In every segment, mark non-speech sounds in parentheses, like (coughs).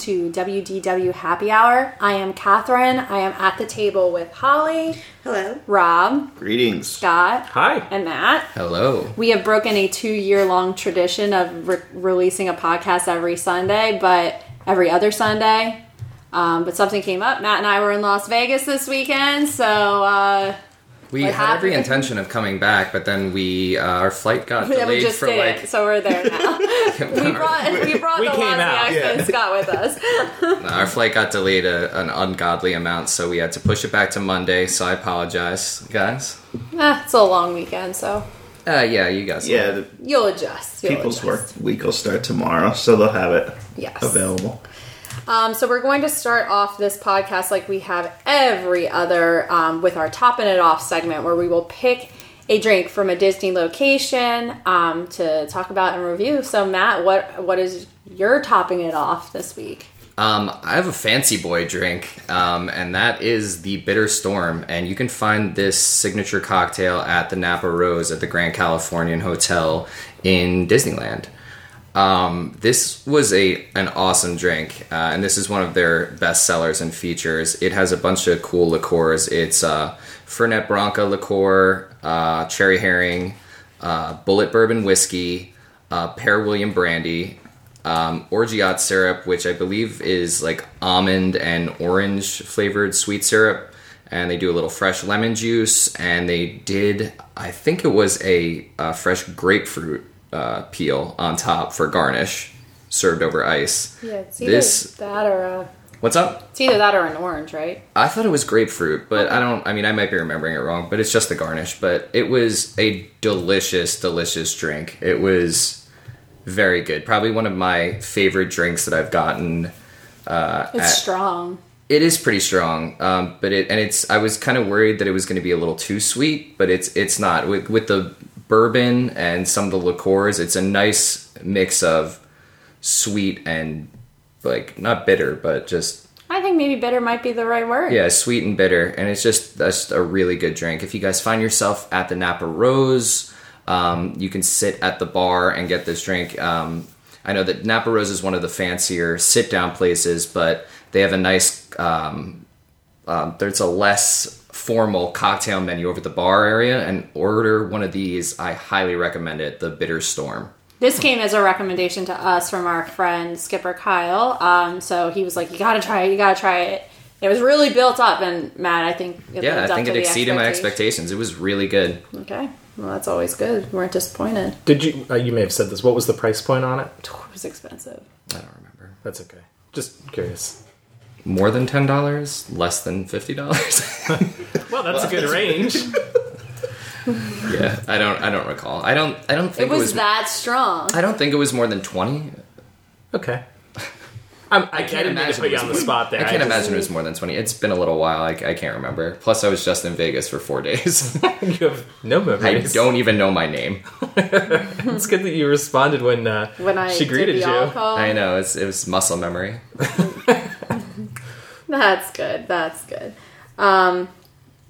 to WDW Happy Hour. I am Catherine. I am at the table with Holly, Hello. Rob, Greetings. Scott, Hi. and Matt. Hello. We have broken a two year long tradition of re- releasing a podcast every Sunday, but every other Sunday. Um, but something came up. Matt and I were in Las Vegas this weekend, so uh, We What had every intention of coming back, but then we uh, our flight got (laughs) yeah, we delayed just for did like it. So we're there now. (laughs) we brought we brought We the came Wozniaks out, yeah. and Scott with us. (laughs) our flight got delayed a, an ungodly amount, so we had to push it back to Monday. So I apologize, guys. Eh, it's a long weekend, so Uh, yeah, you guys. Yeah, the you'll adjust. You'll people's adjust. work week will start tomorrow, so they'll have it Yes. available. Um, so we're going to start off this podcast like we have every other um, with our topping it off segment, where we will pick a drink from a Disney location um, to talk about and review. So Matt, what what is your topping it off this week? Um, I have a fancy boy drink, um, and that is the Bitter Storm. And you can find this signature cocktail at the Napa Rose at the Grand Californian Hotel in Disneyland. Um, this was a an awesome drink, uh, and this is one of their best sellers and features. It has a bunch of cool liqueurs. It's uh, Fernet Branca liqueur, uh, Cherry Heering, uh, Bulleit Bourbon whiskey, uh, Pear William brandy, um, Orgeat syrup, which I believe is like almond and orange flavored sweet syrup, and they do a little fresh lemon juice, and they did I think it was a, uh fresh grapefruit uh, peel on top for garnish, served over ice. Yeah, it's either This that or uh, what's up? it's either that or an orange, right? I thought it was grapefruit, but I don't. I mean, I might be remembering it wrong, but it's just the garnish. But it was a delicious, delicious drink. It was very good. Probably one of my favorite drinks that I've gotten. Uh, It's at- strong. it is pretty strong, um, but it and it's. I was kind of worried that it was going to be a little too sweet, but it's it's not. With with the bourbon and some of the liqueurs, it's a nice mix of sweet and like not bitter, but just I think maybe bitter might be the right word. yeah, sweet and bitter, and it's just that's a really good drink. If you guys find yourself at the Napa Rose, um, you can sit at the bar and get this drink. Um, I know that Napa Rose is one of the fancier sit down places, but they have a nice. Um, um, there's a less formal cocktail menu over the bar area, and order one of these. I highly recommend it. The Bitter Storm. This came as a recommendation to us from our friend Skipper Kyle. Um, so he was like, "You got to try it. You got to try it." It was really built up, and Matt, I think it Yeah, I think it the exceeded my expectations. expectations. It was really good. Okay, well that's always good. We weren't disappointed. Did you? Uh, you may have said this. What was the price point on it? (sighs) It was expensive. I don't remember. That's okay. Just curious. More than ten dollars, less than fifty dollars. (laughs) Well, that's a good range. (laughs) (laughs) Yeah, I don't. I don't recall. I don't. I don't It think was, it was. that strong. I don't think it was more than twenty. Okay. (laughs) I'm, I, can't can't imagine imagine put you on the spot there. I can't just- imagine it was more than twenty. It's been a little while. I, I can't remember. Plus, I was just in Vegas for four (laughs) days. You have no memories. I don't even know my name. It's good that you responded when uh, when I she greeted you. alcohol. I know it's it was muscle memory. That's good. That's good. Um,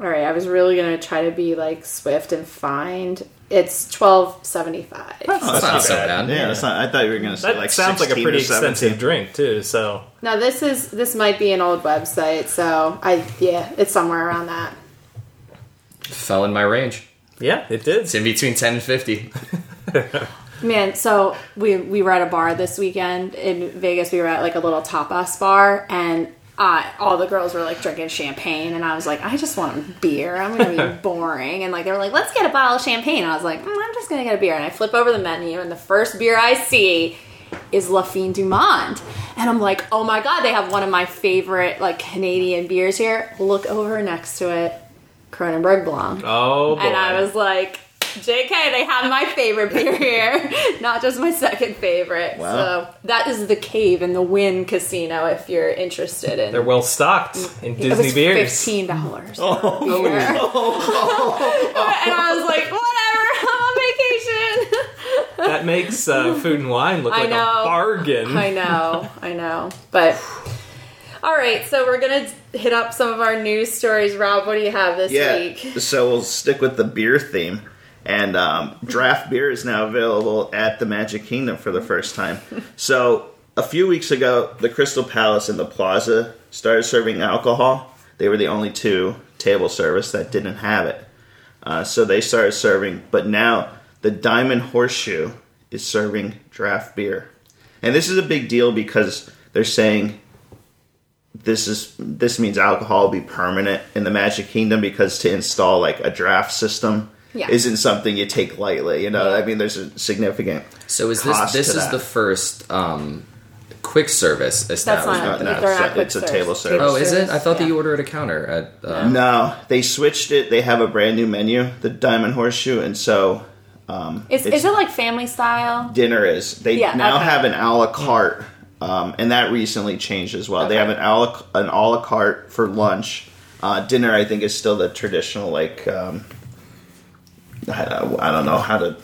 all right, I was really gonna try to be like swift and find. It's twelve seventy five. It's not not so bad. bad. Yeah, that's not. I thought you were going to say That like sounds like a pretty or 17. expensive drink too. So Now this is this might be an old website, so I yeah, it's somewhere around that. Fell in my range. yeah, it did. It's in between ten and fifty. (laughs) Man, so we we were at a bar this weekend in Vegas. We were at like a little tapas bar, and uh, all the girls were like drinking champagne, and I was like, I just want beer. I'm gonna be (laughs) boring, and like they were like, let's get a bottle of champagne. And I was like, mm, I'm just gonna get a beer, and I flip over the menu, and the first beer I see is La Fin du Monde, and I'm like, oh my god, they have one of my favorite like Canadian beers here. Look over next to it, Kronenbourg Blanc. Oh boy. And I was like, JK, they have my favorite beer here, (laughs) not just my second favorite. Wow. So that is the Cave in the Wynn Casino if you're interested in. They're well stocked in it Disney was beers. fifteen dollars. Oh, (laughs) and I was like, whatever, (laughs) I'm on vacation. That makes uh, food and wine look I like know. a bargain. I know, I know, but. All right, so we're gonna hit up some of our news stories. Rob, what do you have this Yeah. week? So we'll stick with the beer theme. And um, draft beer is now available at the Magic Kingdom for the first time. So a few weeks ago, the Crystal Palace and the Plaza started serving alcohol. They were the only two table service that didn't have it. Uh, so they started serving, but now the Diamond Horseshoe is serving draft beer. And this is a big deal because they're saying this is this means alcohol will be permanent in the Magic Kingdom because to install like a draft system Yeah. isn't something you take lightly. You know, I mean, there's a significant So is this cost this is that. the first um, quick service establishment? not- No, no, it's, not a, quick it's a table service. Oh, is it? I thought that you ordered at a counter at. Uh, No, they switched it. They have a brand new menu, the Diamond Horseshoe, and so um, Is, is it like family style? dinner is. They Yeah, now okay. have an a la carte, um, and that recently changed as well. They have an a la, an a la carte for lunch. Uh, dinner, I think, is still the traditional like um, I, I don't know how to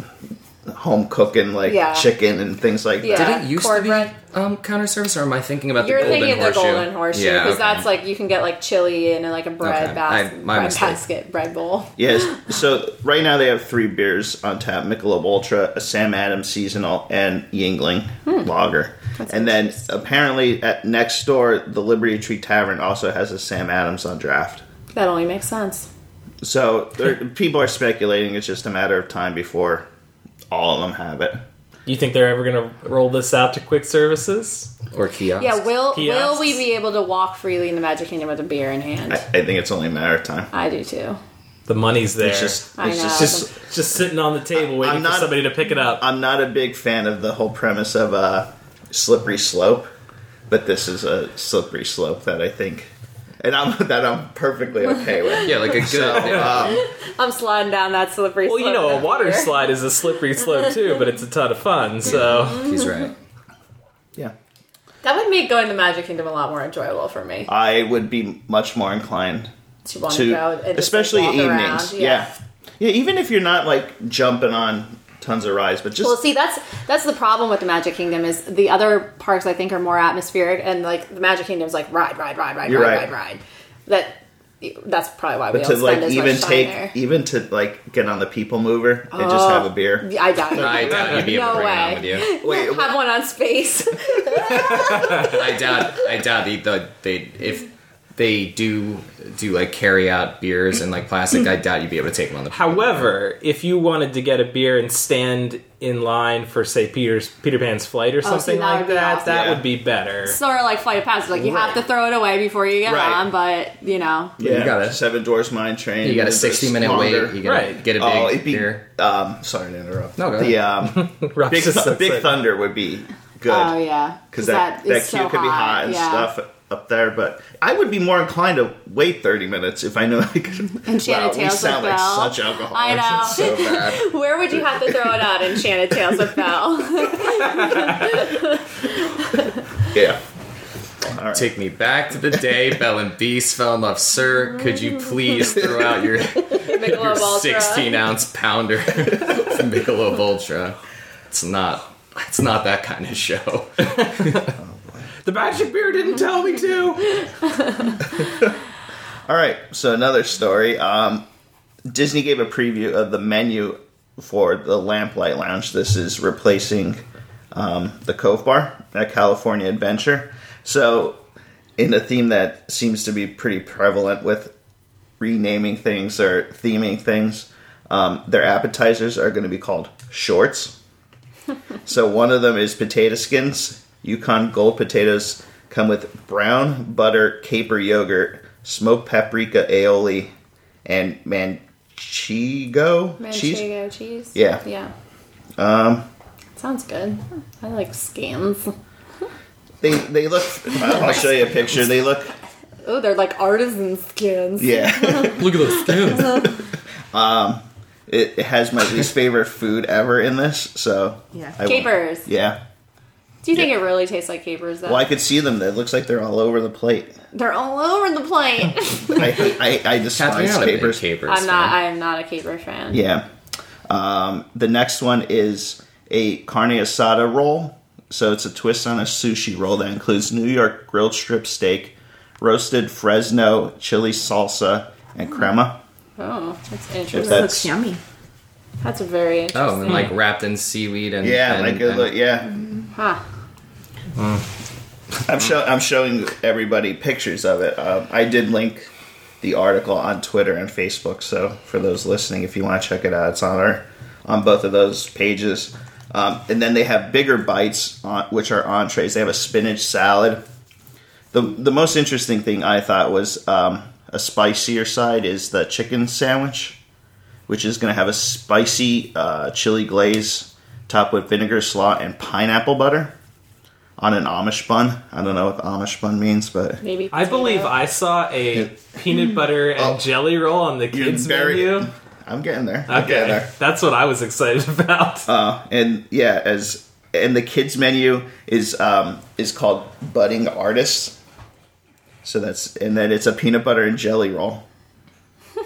home cooking like Yeah. chicken and things like Yeah. that. Did it used to be cornbread. um, counter service, or am I thinking about You're the golden thinking of the horseshoe? golden horseshoe Yeah, because okay. that's like you can get like chili in like a bread, Okay. bas- I- my bread mistake. basket, bread bowl. Yes. So right now they have three beers on tap: Michelob Ultra, a Sam Adams Seasonal, and Yuengling Lager. and then apparently at next door, the Liberty Tree Tavern also has a Sam Adams on draft. That only makes sense. So there, people are speculating it's just a matter of time before all of them have it. Do you think they're ever going to roll this out to quick services? or kiosks. Yeah, will will we be able to walk freely in the Magic Kingdom with a beer in hand? I, I think it's only a matter of time. I do too. The money's there. It's just, I know. just, just, just sitting on the table waiting I'm for somebody to pick it up. I'm not a big fan of the whole premise of a slippery slope, but this is a slippery slope that I think, and I'm (laughs) that I'm perfectly okay with. yeah, like a good. So, yeah. um, I'm sliding down that slippery. well, you know, a water beer. slide is a slippery slope (laughs) too, but it's a ton of fun. So He's right. yeah. That would make going to Magic Kingdom a lot more enjoyable for me. I would be much more inclined To want to, to, go, and just, like, especially walk evenings. around. Yeah. yeah, Even if you're not like jumping on tons of rides, but just Well, see, that's that's the problem with the Magic Kingdom is the other parks I think are more atmospheric, and like the Magic Kingdom is like ride, ride, ride, ride, You're ride, right. ride, ride. That that's probably why we but don't to spend like as even much time take there. even to like get on the people mover and just have a beer. I doubt it. I doubt you'd be able No to bring it on way. with you. (laughs) Wait, Have one on space. (laughs) I doubt. I doubt they, the, they if they do do like carry out beers and like plastic. I doubt you'd be able to take them on the. However, if you wanted to get a beer and stand in line for, say, Peter's Peter Pan's flight or Oh, see, something that like would be that, awesome. that Yeah. would be better. sort of like flight of passage. Like you have to throw it away before you get Right. on, but you know. Yeah, You gotta- Seven Dwarfs Mine Train. You got a it's sixty minute longer. wait. You gotta Right. get a big Oh, it'd be. beer. Um, sorry to interrupt. No, go the um, (laughs) Rob's big, just so Big excited. Thunder would be good. Oh yeah, because that that, is queue so could be hot and yeah. stuff up there. But I would be more inclined to wait thirty minutes if I know I could. (laughs) Enchanted wow, we Tales sound with like Belle. such alcoholics. I know. It's so bad. (laughs) Where would you have to throw it out? Enchanted Tales with Belle. (laughs) Yeah. All right. Take me back to the day Belle and Beast fell in love, sir. Could you please throw out your, your sixteen ounce pounder from Michelob Ultra? It's not. It's not that kind of show. The magic beer didn't tell me to. (laughs) All right. So another story. Um, Disney gave a preview of the menu for the Lamplight Lounge. This is replacing um, the Cove Bar at California Adventure. So, in a theme that seems to be pretty prevalent with renaming things or theming things, um, their appetizers are going to be called shorts. (laughs) so one of them is potato skins. Yukon Gold potatoes come with brown butter caper yogurt, smoked paprika aioli, and manchego cheese. Manchego cheese. Yeah. Yeah. Um, Sounds good. I like skins. they they look. I'll show you a picture. They look. Oh, they're like artisan skins. Yeah. (laughs) Look at those skins. (laughs) it, it has my least favorite food ever in this. So Yeah. I won't- Capers. Yeah. Do you think it really tastes like capers though? Well, I could see them. It looks like they're all over the plate. They're all over the plate. (laughs) I I, I Catherine, despise you're not a big capers. capers. I'm not. fan. I'm not a caper fan. Yeah. Um, the next one is a carne asada roll. So it's a twist on a sushi roll that includes New York grilled strip steak, roasted Fresno chili salsa, and crema. Oh, that's If interesting. that- looks yummy. That's a very interesting. Oh, and like wrapped in seaweed and Yeah, and, like a, and- yeah. Huh. I'm show I'm showing everybody pictures of it. Um, I did link the article on Twitter and Facebook, so for those listening, if you want to check it out, it's on our on both of those pages. Um, and then they have bigger bites, on, which are entrees. They have a spinach salad. the The most interesting thing I thought was um, a spicier side is the chicken sandwich, which is going to have a spicy uh, chili glaze topped with vinegar, slaw, and pineapple butter on an Amish bun. I don't know what the Amish bun means, but Maybe I believe. I saw a peanut butter and Oh. jelly roll on the You're kids very- menu. I'm getting there. I'm getting Okay, there. that's what I was excited (laughs) about. Uh, and yeah, as and the kids menu is um, is called budding artists. So that's and then it's a peanut butter and jelly roll.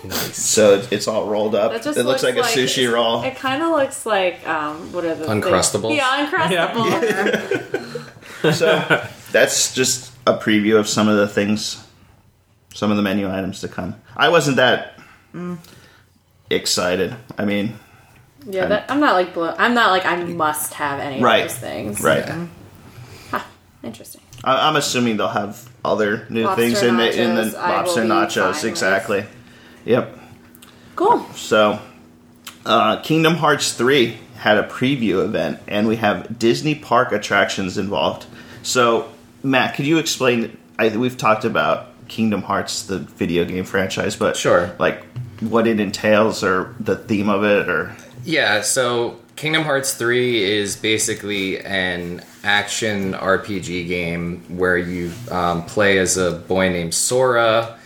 nice. So it's, it's all rolled up. That just it looks, like, a sushi roll. It kind of looks like um, what are the things? Uncrustables? Yeah, uncrustables. (laughs) (laughs) (laughs) so that's just a preview of some of the things, some of the menu items to come. I wasn't that excited. I mean, yeah, that, I'm not like I'm not like I must have any Right. of those things. right. Huh, interesting. I- I'm assuming they'll have other new Lobster things in the in the nachos, lobster nachos. with. Exactly. Yep. Cool. So, uh, Kingdom Hearts 3 had a preview event, and we have Disney park attractions involved. So, Matt, could you explain? I, we've talked about Kingdom Hearts, the video game franchise, but Sure. like what it entails or the theme of it, or Yeah, so Kingdom Hearts 3 is basically an action RPG game where you um, play as a boy named Sora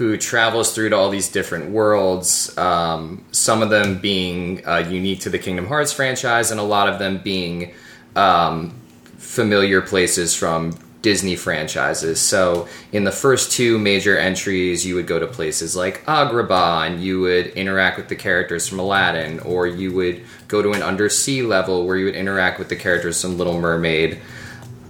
who travels through to all these different worlds, um, some of them being uh, unique to the Kingdom Hearts franchise, and a lot of them being um, familiar places from Disney franchises. So, in the first two major entries, you would go to places like Agrabah and you would interact with the characters from Aladdin, or you would go to an undersea level where you would interact with the characters from Little Mermaid.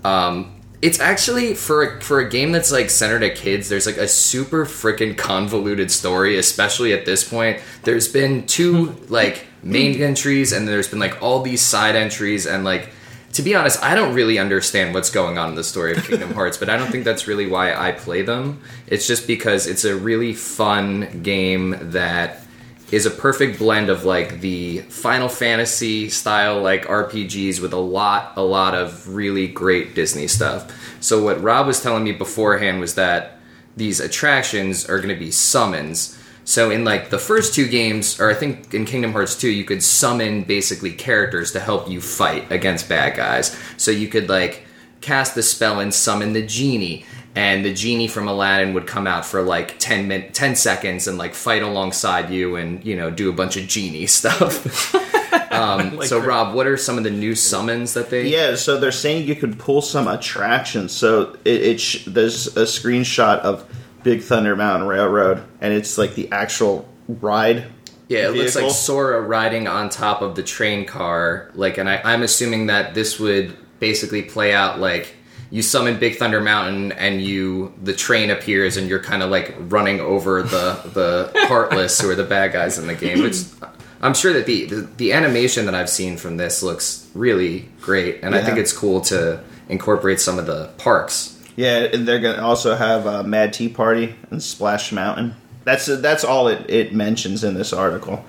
Um, it's actually for a, for a game that's like centered at kids. There's like a super freaking convoluted story, especially at this point. There's been two hmm. like main entries, and there's been like all these side entries, and like to be honest, I don't really understand what's going on in the story of Kingdom Hearts, but I don't think that's really why I play them. It's just because it's a really fun game that is a perfect blend of like the Final Fantasy style like RPGs with a lot a lot of really great Disney stuff. So what Rob was telling me beforehand was that these attractions are going to be summons. So in like the first two games or I think in Kingdom Hearts 2 you could summon basically characters to help you fight against bad guys. So you could like cast the spell and summon the genie and the genie from aladdin would come out for like 10 min- 10 seconds and like fight alongside you and you know do a bunch of genie (laughs) stuff (laughs) um, Like so cra- rob what are some of the new summons that they yeah. So they're saying you could pull some attractions. So it, it sh- there's a screenshot of Big Thunder Mountain Railroad, and it's like the actual ride. yeah it looks like sora riding on top of the train car like and I, i'm assuming that this would basically play out like you summon Big Thunder Mountain and you the train appears and you're kind of like running over the the (laughs) heartless who are the bad guys in the game. Which (clears throat) I'm sure that the, the the animation that I've seen from this looks really great, and I think it's cool to incorporate some of the parks. Yeah, and they're gonna also have uh, Mad Tea Party and Splash Mountain. That's that's all it, it mentions in this article.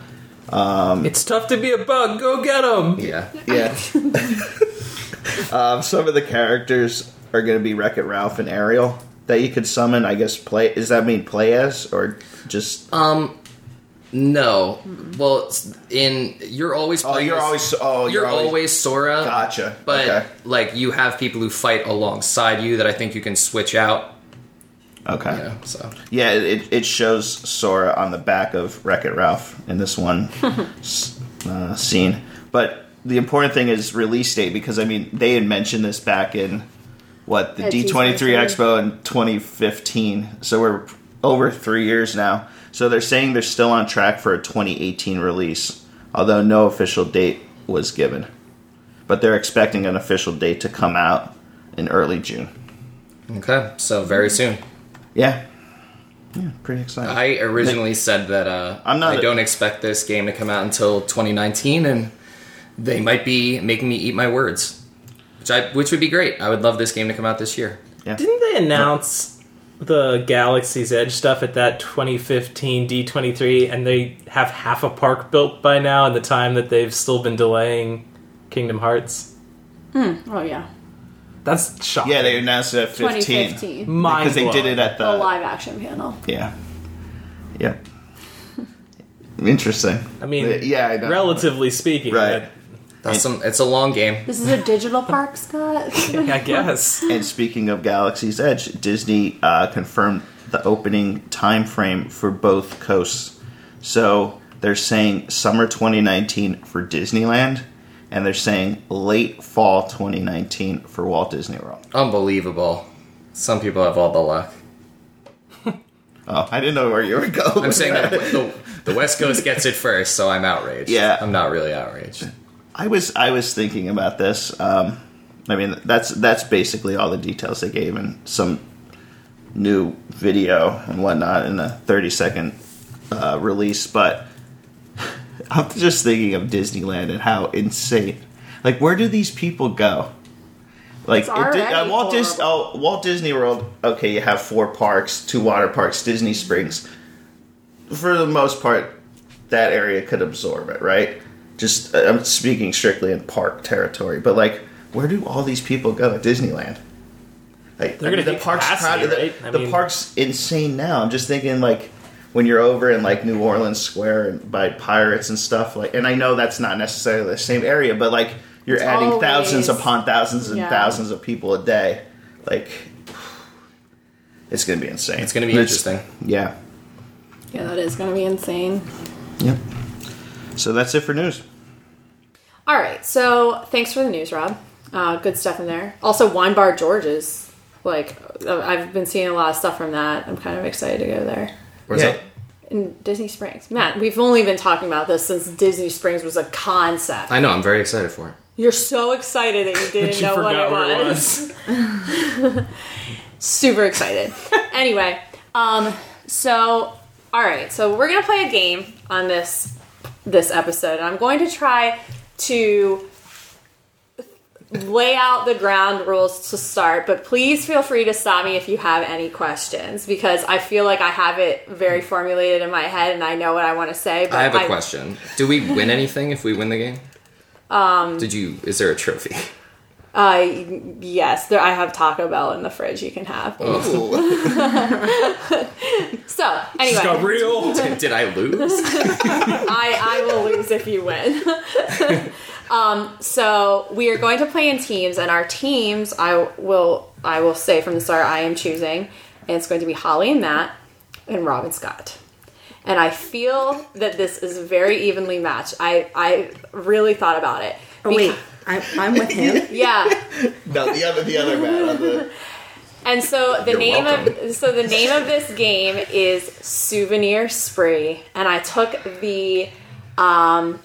It's tough to be a bug. Go get them. Yeah, Yeah. (laughs) (laughs) (laughs) um, some of the characters are going to be Wreck It Ralph and Ariel that you could summon. I guess play. Does that mean play as or just? Um, no, well, in you're always oh, you're as- always. Oh, you're, always, Sora. Gotcha. But okay. like you have people who fight alongside you that I think you can switch out. Okay. You know, so Yeah, it, it shows Sora on the back of Wreck It Ralph in this one (laughs) uh, scene. But the important thing is release date because I mean they had mentioned this back in what the D twenty three Expo in twenty fifteen. So we're over three years now. So they're saying they're still on track for a twenty eighteen release, although no official date was given. But they're expecting an official date to come out in early June. okay, so very soon. Yeah. Yeah, pretty excited. I originally said that uh, I'm not I a- don't expect this game to come out until 2019, and they might be making me eat my words. which I which would be great. I would love this game to come out this year. Didn't they announce the Galaxy's Edge stuff at that 2015 D23 and they have half a park built by now in the time that they've still been delaying Kingdom Hearts? Hmm. Oh yeah, That's shocking. Yeah, they announced it at 15. 2015, Mind Because they did it at the the. live action panel. Yeah. Yeah. Interesting. I mean, yeah, I know. relatively speaking, Right. That's some. It's a long game. This is a digital park, Scott. (laughs) but- I guess. And speaking of Galaxy's Edge, Disney uh, confirmed the opening time frame for both coasts. So they're saying summer 2019 for Disneyland, and they're saying late fall 2019 for Walt Disney World. Unbelievable. Some people have all the luck. (laughs) Oh, I didn't know where you were going. I'm saying that the, the West Coast gets it first, so I'm outraged. Yeah. I'm not really outraged. I was I was thinking about this. Um, I mean, that's that's basically all the details they gave in some new video and whatnot in a 30 second uh, release. But (laughs) I'm just thinking of Disneyland and how insane. Like, where do these people go? Like it did- uh, Walt, Dis- oh, Walt Disney World. Okay, you have four parks, two water parks, Disney Springs. For the most part, that area could absorb it, right? Just uh, I'm speaking strictly in park territory, but like, where do all these people go at Disneyland? Like, They're gonna the park's capacity, crowded. right? The, I the park's insane now. I'm just thinking like when you're over in like New Orleans Square and by Pirates and stuff. Like, and I know that's not necessarily the same area, but like you're It's adding always- thousands upon thousands and Yeah. thousands of people a day. Like, it's gonna be insane. It's going to be interesting. Yeah. yeah, that is going to be insane. Yep. So that's it for news. All right, so thanks for the news, Rob. Uh, good stuff in there. Also, Wine Bar George's. Like, uh, I've been seeing a lot of stuff from that. I'm kind of excited to go there. Where's Yeah. that? In Disney Springs. Matt, we've only been talking about this since Disney Springs was a concept. I know. I'm very excited for it. You're so excited that you (laughs) didn't You know what forgot it where was. it was. (laughs) Super excited. (laughs) anyway, um, so all right, so we're gonna play a game on this this episode. I'm going to try to lay out the ground rules to start, but please feel free to stop me if you have any questions because I feel like I have it very formulated in my head and I know what I want to say. But I have a question. Do we win anything if we win the game? (laughs) Um. Did you? Is there a trophy? Uh, yes, there, I have Taco Bell in the fridge. You can have. (laughs) So It's got anyway, real. (laughs) Did I lose? (laughs) I I will lose if you win. um, so we are going to play in teams, and our teams I will I will say from the start I am choosing, and it's going to be Holly and Matt and Rob and Scott. And I feel that this is very evenly matched. I I really thought about it. Oh wait, I, I'm with him. (laughs) Yeah. No, the other the other man on the And so the You're name welcome. of so the name of this game is Souvenir Spree, and I took the um,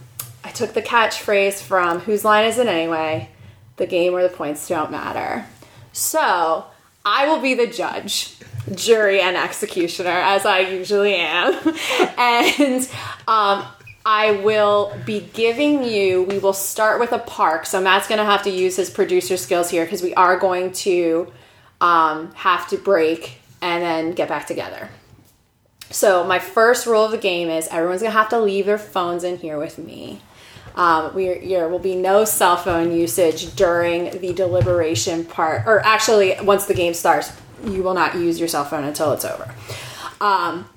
I took the catchphrase from Whose Line Is It Anyway? The game where the points don't matter. So I will be the judge, jury, and executioner as I usually am, (laughs) and um, I will be giving you. We will start with a park. So Matt's going to have to use his producer skills here because we are going to um, have to break and then get back together. So my first rule of the game is everyone's gonna have to leave their phones in here with me. Um, there will be no cell phone usage during the deliberation part, or actually, once the game starts, you will not use your cell phone until it's over. Um,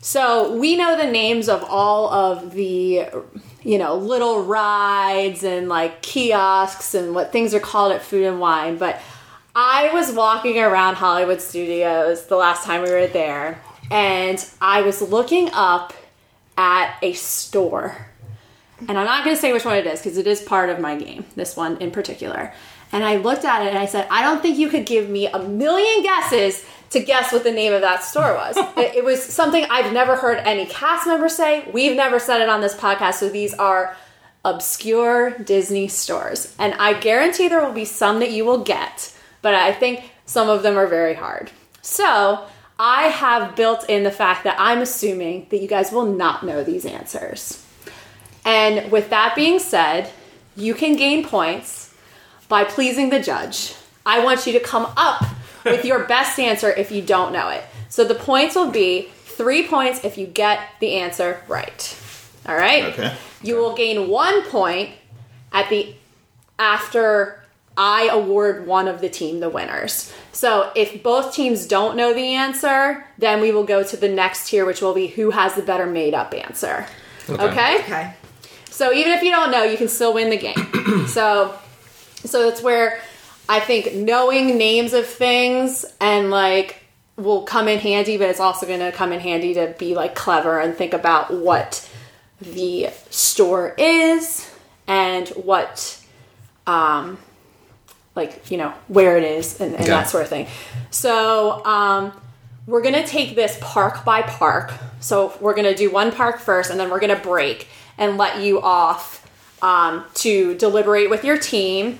so we know the names of all of the, you know, little rides and like kiosks and what things are called at Food and Wine, but I was walking around Hollywood Studios the last time we were there, and I was looking up at a store. And I'm not going to say which one it is because it is part of my game, this one in particular. And I looked at it and I said, I don't think you could give me a million guesses to guess what the name of that store was. (laughs) it, it was something I've never heard any cast member say. We've never said it on this podcast. So these are obscure Disney stores. And I guarantee there will be some that you will get, but I think some of them are very hard. So I have built in the fact that I'm assuming that you guys will not know these answers. And with that being said, you can gain points by pleasing the judge. I want you to come up with your best answer if you don't know it. So the points will be three points if you get the answer right. All right. Okay. You will gain one point at the after I award one of the team the winners. So if both teams don't know the answer, then we will go to the next tier, which will be who has the better made up answer. Okay. Okay. So even if you don't know, you can still win the game. (clears throat) so so that's where I think knowing names of things and like will come in handy, but it's also going to come in handy to be like clever and think about what the store is and what um like you know where it is and, and Okay. that sort of thing. So um we're gonna take this park by park. So we're gonna do one park first, and then we're gonna break and let you off um, to deliberate with your team,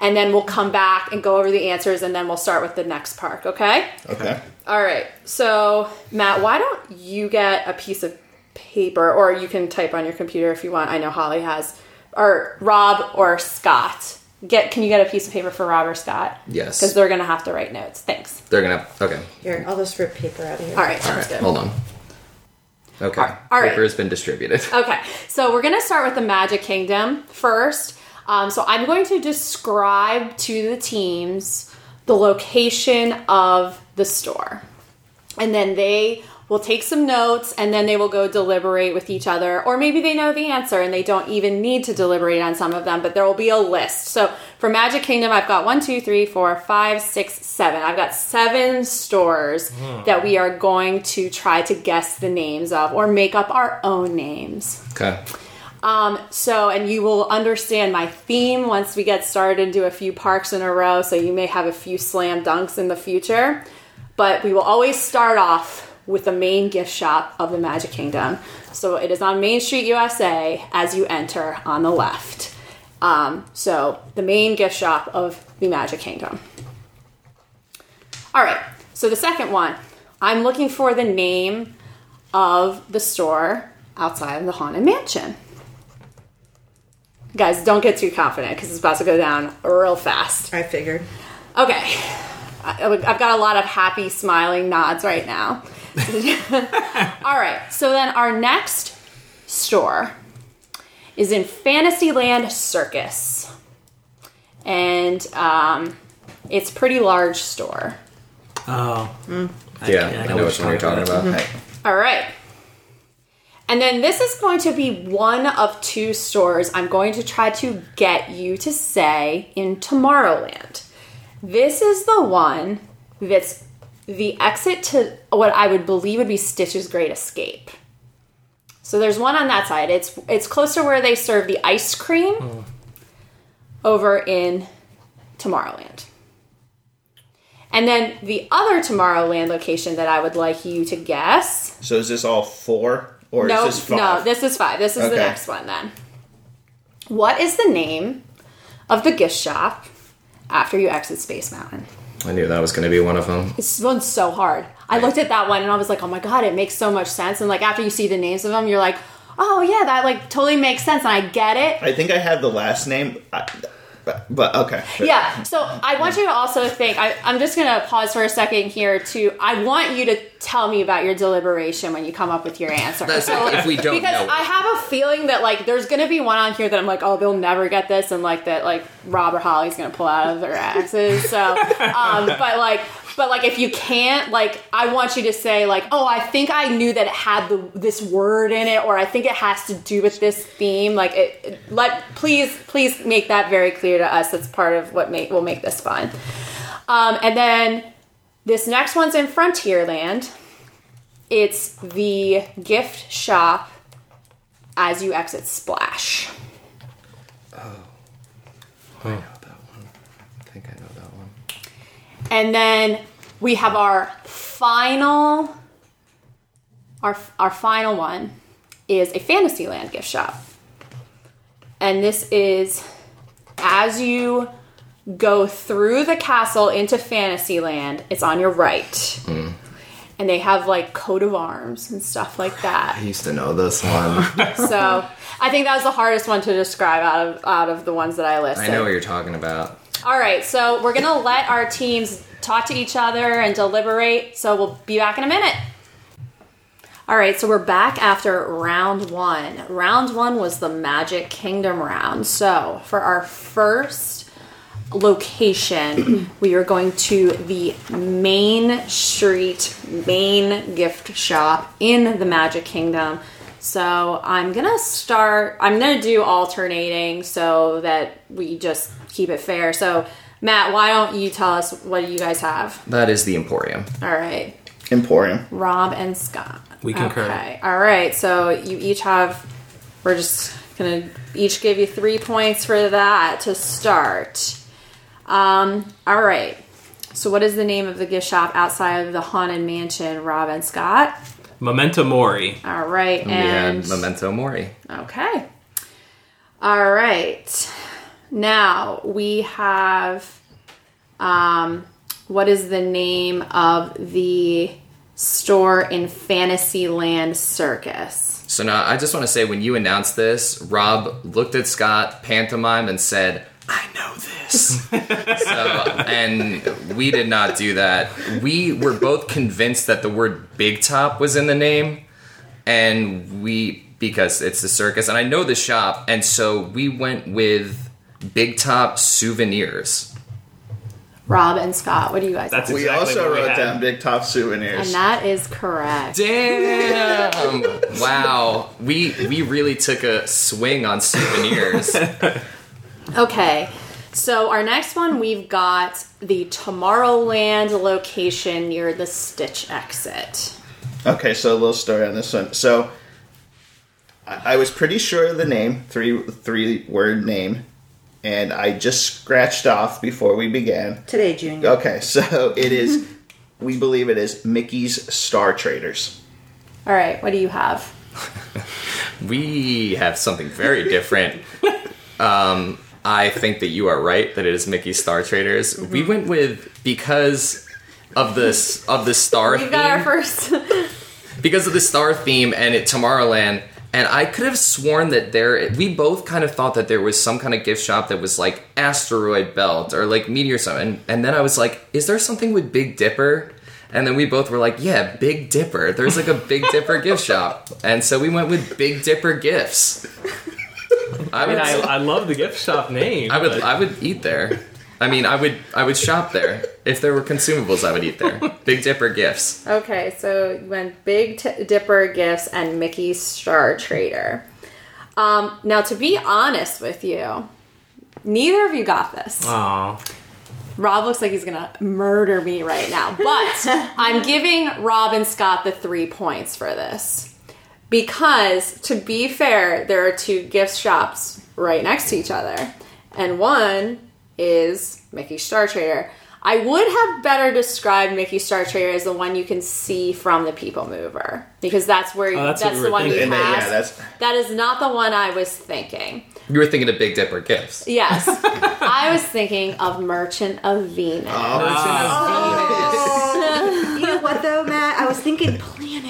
and then we'll come back and go over the answers, and then we'll start with the next park. Okay? Okay. All right. So Matt, why don't you get a piece of paper, or you can type on your computer if you want. I know Holly has, or Rob or Scott. Get can you get a piece of paper for Rob or Scott? Yes. Because they're gonna have to write notes. Thanks. They're gonna. Okay. Here, I'll just rip paper out of here. All right. All Sounds good. Hold on. Okay. All right. Paper has been distributed. Okay, so we're gonna start with the Magic Kingdom first. Um, so I'm going to describe to the teams the location of the store, and then they will take some notes, and then they will go deliberate with each other, or maybe they know the answer and they don't even need to deliberate on some of them, but there will be a list. So for Magic Kingdom, I've got one, two, three, four, five, six, seven. I've got seven stores that we are going to try to guess the names of, or make up our own names. Okay. Um, so, and you will understand my theme once we get started and do a few parks in a row. So, you may have a few slam dunks in the future. But we will always start off with the main gift shop of the Magic Kingdom. So, it is on Main Street, USA, as you enter on the left. Um, so, the main gift shop of the Magic Kingdom. All right, so the second one, I'm looking for the name of the store outside of the Haunted Mansion. Guys, don't get too confident because it's about to go down real fast. I figured. Okay. I- I've got a lot of happy, smiling nods right now. (laughs) All right. So then our next store is in Fantasyland Circus. And um, it's pretty large store. Oh, Yeah, I I, know know which which one you're talking about. Hey, All right. And then this is going to be one of two stores I'm going to try to get you to say in Tomorrowland. This is the one that's the exit to what I would believe would be Stitch's Great Escape. So there's one on that side. It's it's close to where they serve the ice cream hmm. over in Tomorrowland. And then the other Tomorrowland location that I would like you to guess So is this all four or no, is this five? no, this is five. This is the next one then. What is the name of the gift shop after you exit Space Mountain? I knew that was going to be one of them. This one's so hard. I looked at that one and I was like, oh my god, it makes so much sense. And like after you see the names of them, you're like, oh yeah, that like totally makes sense, and I get it. I think I have the last name, I, but, but okay. Yeah. So I want you to also think. I, I'm just gonna pause for a second here. To I want you to tell me about your deliberation when you come up with your answer. That's So, if we don't because know. I have a feeling that like there's gonna be one on here that I'm like, oh, they'll never get this, and like that like Rob or Holly's gonna pull out of their asses. So, um, but like. But like, if you can't, like, I want you to say, like, "Oh, I think I knew that it had the this word in it, or I think it has to do with this theme." Like, it, it- let please, please make that very clear to us. That's part of what make will make this fun. Um, and then this next one's in Frontierland. It's the gift shop as you exit Splash. I know that one. I think I know that one. And then we have our final our our final one is a Fantasyland gift shop. And this is as you go through the castle into Fantasyland, it's on your right. Hmm. And they have like coat of arms and stuff like that. I used to know this one. (laughs) So I think that was the hardest one to describe out of out of the ones that I listed. I know what you're talking about. All right, so we're gonna let our teams talk to each other and deliberate. So we'll be back in a minute. All right, so we're back after round one. Round one was the Magic Kingdom round. So for our first location, (clears throat) we are going to the Main Street main gift shop in the Magic Kingdom. So I'm gonna start. I'm gonna do alternating so that we just keep it fair. So Matt, why don't you tell us what you guys have? That is the Emporium. All right, Emporium. Rob and Scott. We concur. Okay. All right. So you each have. We're just gonna each give you three points for that to start. Um. All right. So what is the name of the gift shop outside of the Haunted Mansion, Rob and Scott? Memento Mori. All right. We And had Memento Mori. Okay. All right. Now we have um what is the name of the store in Fantasyland Circus? So now I just want to say when you announced this, Rob looked at Scott, pantomime, and said, I know this. (laughs) so, and we did not do that. We were both convinced that the word big top was in the name, and we, because it's the circus, and I know the shop, and so we went with Big Top Souvenirs. Rob and Scott, what do you guys That's have? We also what we wrote had. down Big Top Souvenirs. And that is correct. Damn! (laughs) wow, we we really took a swing on souvenirs. (laughs) Okay. So our next one we've got the Tomorrowland location near the Stitch exit. Okay, so a little story on this one. So I, I was pretty sure of the name, three three word name, and I just scratched off before we began. Today, Junior. Okay, (laughs) so it is. we believe it is Mickey's Star Traders. All right, what do you have? (laughs) We have something very different. (laughs) um, I think that you are right that it is Mickey's Star Traders. Mm-hmm. We went with because of this of the star We've got our first because of the star theme and it Tomorrowland. And I could have sworn that there, we both kind of thought that there was some kind of gift shop that was like asteroid belt or like meteor something. And, and then I was like, is there something with Big Dipper? And then we both were like, yeah, Big Dipper. There's like a Big Dipper gift shop. And so we went with Big Dipper Gifts. I I mean, would, I, I love the gift shop name. I would, but- I would eat there. I mean, I would, I would shop there. If there were consumables, I would eat there. Big Dipper Gifts. Okay, so you went Big T- Dipper gifts and Mickey's Star Trader. Um, now, to be honest with you, neither of you got this. Aw. Rob looks like he's gonna murder me right now, but (laughs) I'm giving Rob and Scott the three points for this because, to be fair, there are two gift shops right next to each other, and one is Mickey Star Trader. I would have better described Mickey Star Trader as the one you can see from the People Mover because that's where Oh, that's that's, we the one you thinking. And then, have. yeah, that's that is not the one I was thinking. You were thinking of Big Dipper Gifts. Yes, (laughs) I was thinking of Merchant of Venus. Oh, oh. (laughs) you know what though, Matt? I was thinking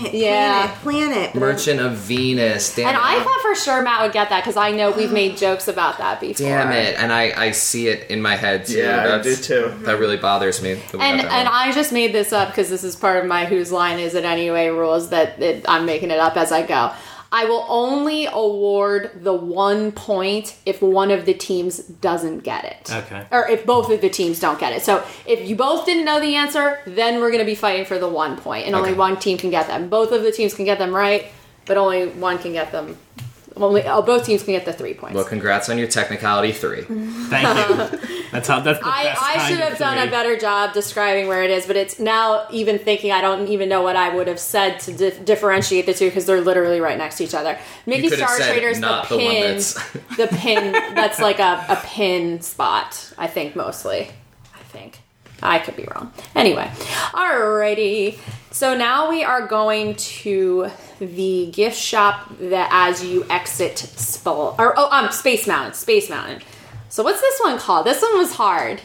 planet. Yeah. Planet. Planet. Merchant of Venus. Damn And it. I thought for sure Matt would get that because I know we've made jokes about that before. Damn it! And I, I see it in my head too. yeah, I do too. That really bothers me. that we got And and wrong. I just made this up because this is part of my whose line is it anyway rules that it, I'm making it up as I go. I will only award the one point if one of the teams doesn't get it. Okay. Or if both of the teams don't get it. So if you both didn't know the answer, then we're going to be fighting for the one point, and only one team can get them. Both of the teams can get them right, but only one can get them. Only oh, both teams can get the three points. well, congrats on your technicality three. (laughs) Thank you. That's how. That's the I, best I should have done a better job describing where it is, but it's now even thinking I don't even know what I would have said to dif- differentiate the two because they're literally right next to each other. Mickey could have Star said Trader's not the the one pin, that's- (laughs) the pin that's like a, a pin spot. I think mostly. I think I could be wrong. Anyway, alrighty. So now we are going to the gift shop that as you exit Spell or oh um Space Mountain, Space Mountain. So what's this one called? This one was hard.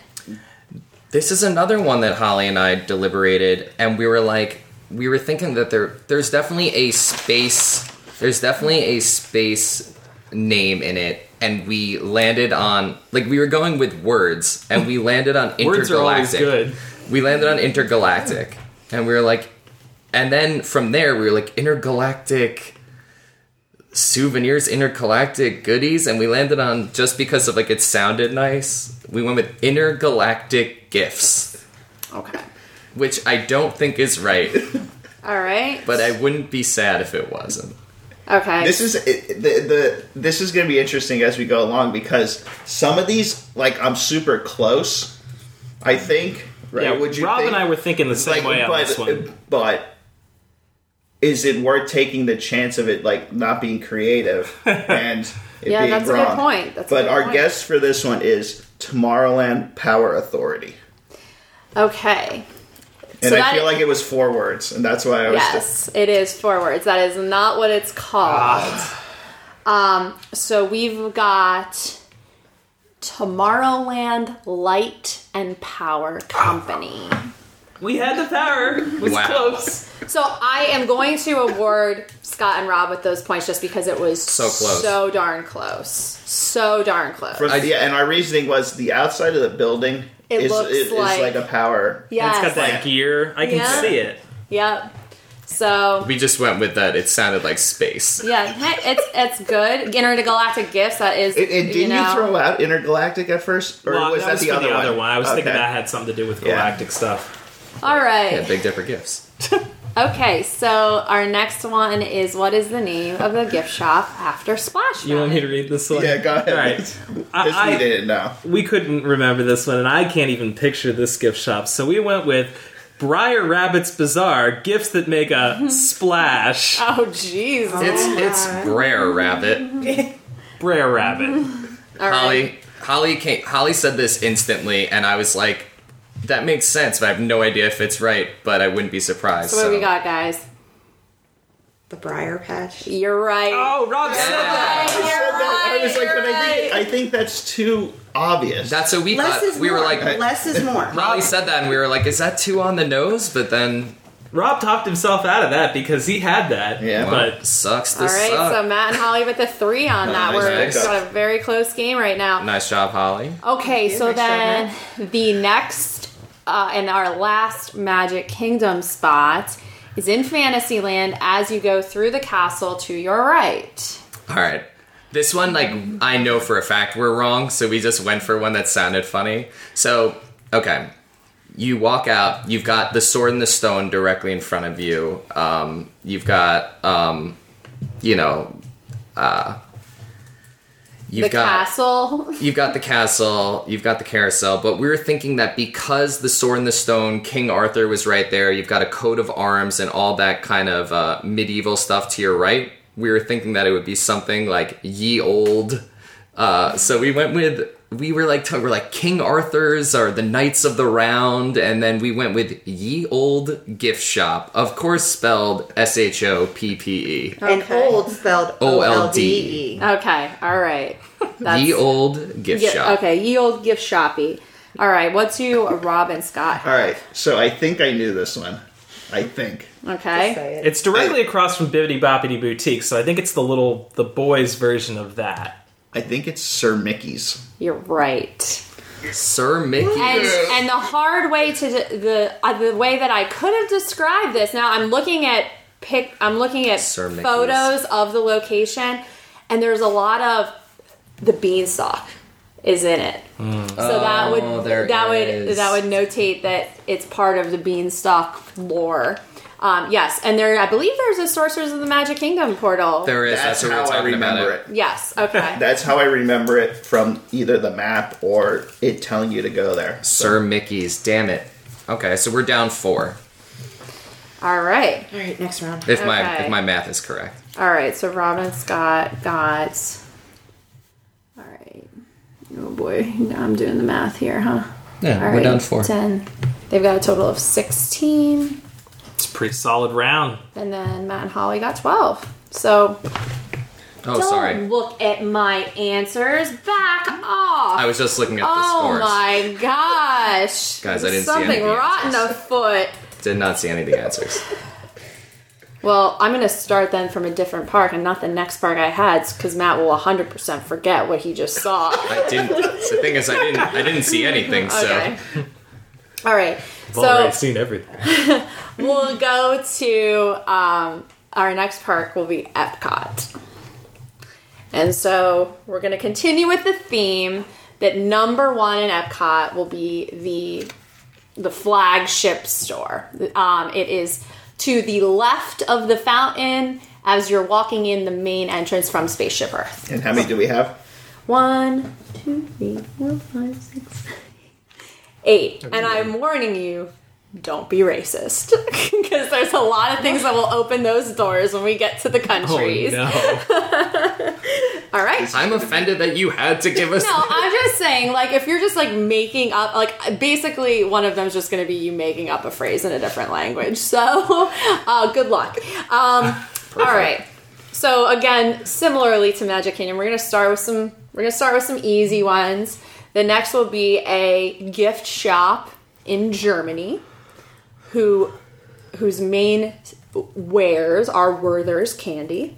This is another one that Holly and I deliberated, and we were like, we were thinking that there, there's definitely a space, there's definitely a space name in it, and we landed on like we were going with words, and we landed on intergalactic. (laughs) Words are always good. We landed on intergalactic, and we were like, and then from there we were like intergalactic souvenirs, intergalactic goodies, and we landed on just because of like it sounded nice. We went with intergalactic gifts, Okay. which I don't think is right, (laughs) All right. but I wouldn't be sad if it wasn't. okay. This is it, the the this is going to be interesting as we go along because some of these like I'm super close. I think. Right? Yeah, Would you Rob think? and I were thinking the same Like, way on but, this one. But is it worth taking the chance of it like not being creative (laughs) and it Yeah, being that's a good point. That's a but good our point. guess for this one is Tomorrowland Power Authority, okay. and So I that- feel like it was four words, and that's why I was. Yes, it is four words. That is not what it's called. Um, so we've got Tomorrowland Light and Power Company. We had the power. It was Wow. close. So I am going to award Scott and Rob with those points just because it was So close. so darn close, so darn close. For, yeah, and our reasoning was the outside of the building It is, looks is, is like- like a power. Yeah. It's got that gear. I can Yeah. see it. Yep. So We just went with that. It sounded like space. yeah, it's it's good. Intergalactic gifts. That is. It, it, didn't you, know, throw out intergalactic at first, or Well, was that, was the for other, the one? other one. I was thinking that had something to do with Yeah. galactic stuff. All right. Yeah, Big Dipper gifts. (laughs) Okay, so our next one is what is the name of the gift shop after Splash You want me to read this one? Yeah, go ahead. All right. This I- we I- didn't know. we couldn't remember this one, and I can't even picture this gift shop. So we went with Briar Rabbit's Bazaar gifts that make a (laughs) splash. Oh, jeez. It's it's oh, Brer Rabbit. (laughs) Briar Rabbit. All right. Holly Holly came, Holly said this instantly, and I was like, "That makes sense," but I have no idea if it's right. But I wouldn't be surprised. So what do we got, guys? The Briar Patch. You're right. Oh, Rob said that. I said that. I was like, you're but I think. I think that's too obvious. That's what we Less thought. is We more. were like, less is more. (laughs) Holly said that, and we were like, "Is that too on the nose?" But then, Rob talked himself out of that because he had that. Yeah. But sucks. All This right, suck. so Matt and Holly with the three on that. Nice We're pickup. got a very close game right now. nice job, Holly. Okay, you. so Nice job, then the next uh, and our last Magic Kingdom spot is in Fantasyland as you go through the castle to your right. All right. This one, like, I know for a fact we're wrong, so we just went for one that sounded funny. So, okay. You walk out, you've got the sword and the stone directly in front of you. Um, you've got, um, you know, uh, you've the got castle. you've got the castle, you've got the carousel, but we were thinking that because the sword and the stone, King Arthur was right there, you've got a coat of arms and all that kind of uh, medieval stuff to your right. We were thinking that it would be something like ye old. Uh, so we went with we were like we're like King Arthur's or the Knights of the Round, and then we went with ye old gift shop, of course spelled S H O P P E. And old spelled O L D E. Okay, all right. That's, Ye old gift yeah, shop. Okay, ye old gift shoppy. All right, what's you, Rob and Scott? All right, so I think I knew this one. I think. Okay. It. it's directly across from Bibbidi Bobbidi Boutique, so I think it's the little the boys version of that. I think it's Sir Mickey's. You're right. Sir Mickey. And and the hard way to de- the uh, the way that I could have described this. Now I'm looking at pic. I'm looking at Sir Mickey's. photos of the location, and there's a lot of the beanstalk is in it. So that Oh, would there that is. would that would notate that it's part of the beanstalk lore. Um, yes, and there I believe there's a Sorcerers of the Magic Kingdom portal. There is. That's That's, how we're I remember about. it. yes. Okay. (laughs) That's how I remember it from either the map or it telling you to go there. Sir Mickey's. Damn it. Okay, so we're down four. All right. All right, next round. If my if my math is correct. All right, so Robin Scott got. All right. Oh boy, now I'm doing the math here, huh? Yeah, All we're right, down four. 10. They've got a total of 16, It's a pretty solid round. and then Matt and Holly got 12. So Oh, don't sorry. look at my answers. Back off. I was just looking at the scores. oh scores. my gosh. Guys, I didn't see Something any of the rotten answers. afoot. Did not see any of the answers. Well, I'm going to start then from a different park and not the next park I had because Matt will 100% forget what he just saw. I didn't. The thing is, I didn't. I didn't see anything. So Okay. All right. I've already So seen everything. (laughs) we'll go to um, our next park will be Epcot. And so we're going to continue with the theme that number one in Epcot will be the the flagship store. Um, it is to the left of the fountain as you're walking in the main entrance from Spaceship Earth. And how many do we have? One, two, three, four, five, six, seven, eight. And I'm warning you, don't be racist. (laughs) Because there's a lot of things that will open those doors when we get to the Oh countries. no! (laughs) All right. I'm offended that you had to give us. No, I'm just saying, like, if you're just like making up, like, basically, one of them's just going to be you making up a phrase in a different language. So, (laughs) uh, good luck. Um, all right. So again, similarly to Magic Kingdom, we're going to start with some. We're going to start with some easy ones. The next will be a gift shop in Germany, who whose main wares are Werther's candy.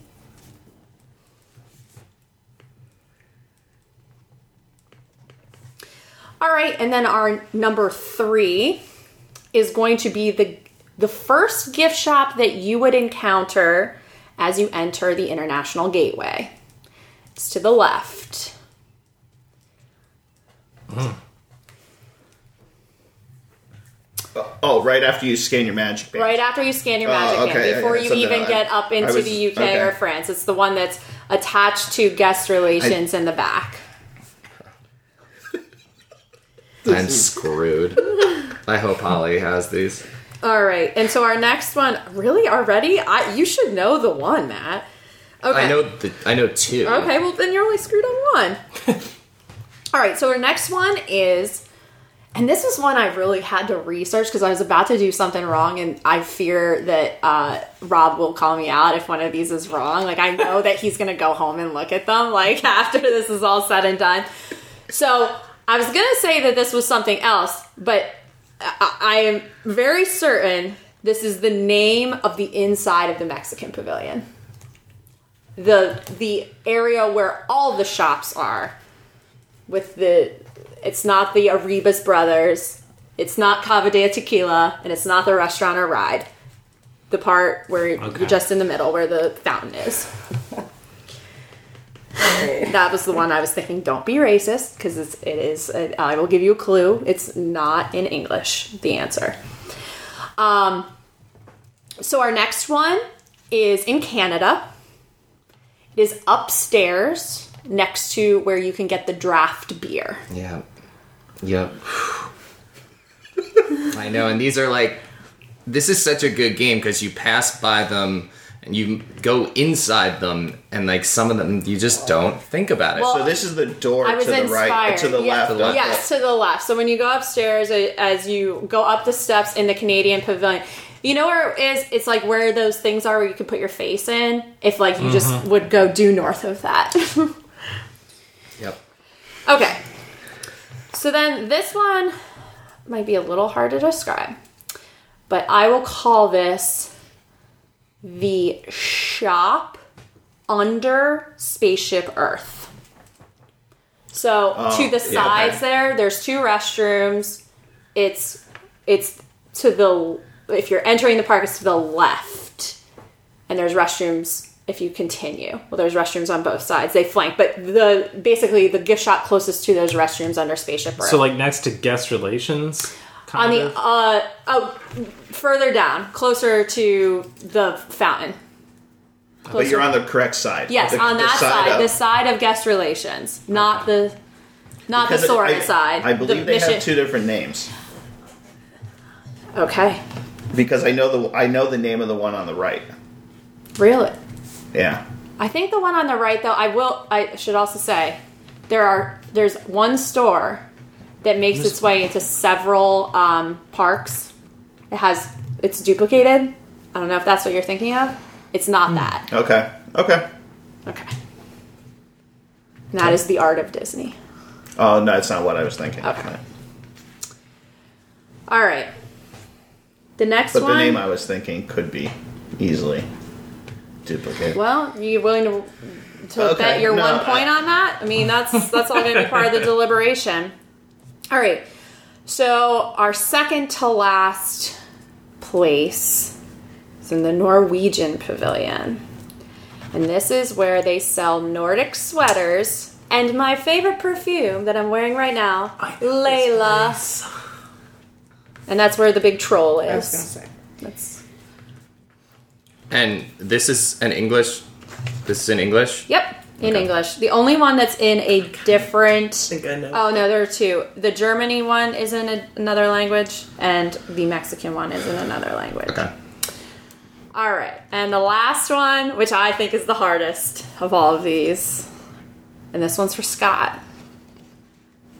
All right, and then our number three is going to be the the first gift shop that you would encounter as you enter the International Gateway. It's to the left. Mm-hmm. Oh, right after you scan your magic band. Right after you scan your Oh, magic okay, band, before yeah, you even I- get up into was- the UK okay. or France. It's the one that's attached to guest relations in the back. (laughs) I'm screwed. I hope Holly has these. All right, and so our next one, really already? I you should know the one, Matt. Okay. I know the. I know two. Okay, well then you're only screwed on one. (laughs) All right, so our next one is, and this is one I really had to research because I was about to do something wrong, and I fear that uh, Rob will call me out if one of these is wrong. Like I know that he's gonna go home and look at them like (laughs) after this is all said and done. So I was gonna say that this was something else, but I, I am very certain this is the name of the inside of the Mexican pavilion the the area where all the shops are with the it's not the Arribas brothers it's not Cava de Tequila and it's not the restaurant or ride. The part where Okay. you're just in the middle where the fountain is. That was the one I was thinking don't be racist because it's it is uh, I will give you a clue it's not in English the answer. Um so our next one is in Canada. It is upstairs next to where you can get the draft beer. Yeah. Yep. I know, and these are like. This is such a good game because you pass by them and you go inside them, and like some of them you just don't think about it. Well, So this is the door I was to the inspired. right, to the Yeah, left. To the left. Yes, to the left. So when you go upstairs, as you go up the steps in the Canadian Pavilion, you know where it is? It's like where those things are where you could put your face in. If like you just mm-hmm. would go due north of that. (laughs) Okay. So then this one might be a little hard to describe, but I will call this the shop under Spaceship Earth. So oh, to the yeah, sides okay. there, there's two restrooms. It's it's to the if you're entering the park, it's to the left, and there's restrooms if you continue. Well, there's restrooms on both sides. They flank, but the basically the gift shop closest to those restrooms under Spaceship Earth. So like next to guest relations. on Kind the of? uh oh further down, closer to the fountain. But you're on the correct side. Yes, The- on the that side, up. the side of guest relations, not the not Because the it- Sora I, side. I believe the they mission- have two different names. Okay, Because I know the I know the name of the one on the right. really. Yeah. I think the one on the right, though, I will. I should also say there are there's one store that makes its way into several um, parks. It has it's duplicated. I don't know if that's what you're thinking of. It's not that. Okay. Okay. Okay. And that is the art of Disney. Oh no, that's not what I was thinking. Okay. All right. The next But one. the name I was thinking could be easily duplicate. Well, you willing to to Okay, bet your no, one point I- on that? I mean, that's that's all going to be part of the (laughs) deliberation. All right. So our second to last place is in the Norwegian Pavilion, and this is where they sell Nordic sweaters and my favorite perfume that I'm wearing right now, Laila. And that's where the big troll is. I was gonna say. That's And this is an English. This is in English. Yep, in Okay. English. The only one that's in a different. think I know. Oh no, there are two. The Germany one is in a, another language, and the Mexican one is in another language. Okay. All right, and the last one, which I think is the hardest of all of these, and this one's for Scott.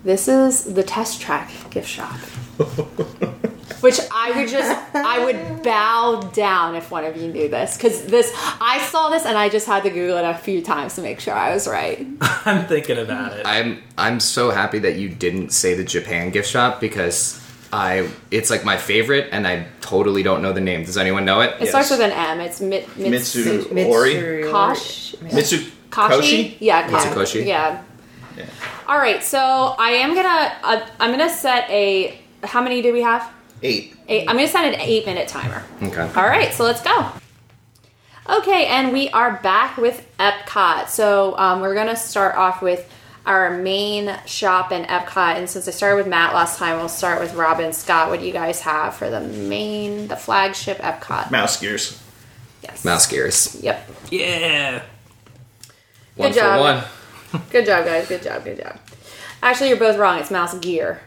This is the Test Track gift shop. (laughs) Which I would just, I would bow down if one of you knew this. Because this, I saw this and I just had to Google it a few times to make sure I was right. (laughs) I'm thinking about it. I'm I'm so happy that you didn't say the Japan gift shop because I it's like my favorite and I totally don't know the name. Does anyone know it? It starts with an M. It's mit, Mitsu Mitsu, Ori? Mitsuri- Kosh, Mitsukoshi? Kashi? Yeah, Ka- Mitsukoshi? Yeah. Yeah. All right, so I am gonna, uh, I'm gonna set a. How many do we have? Eight. Eight. I'm gonna set an eight minute timer. Okay. All right, so let's go. Okay, and we are back with Epcot. So um, we're gonna start off with our main shop in Epcot. And since I started with Matt last time, we'll start with Robin Scott. What do you guys have for the main, the flagship Epcot? Mouse gears. Yes. Mouse gears. Yep. yeah. One Good job. for one. Good job, guys. Good job. Good job. Actually, you're both wrong. It's mouse gear.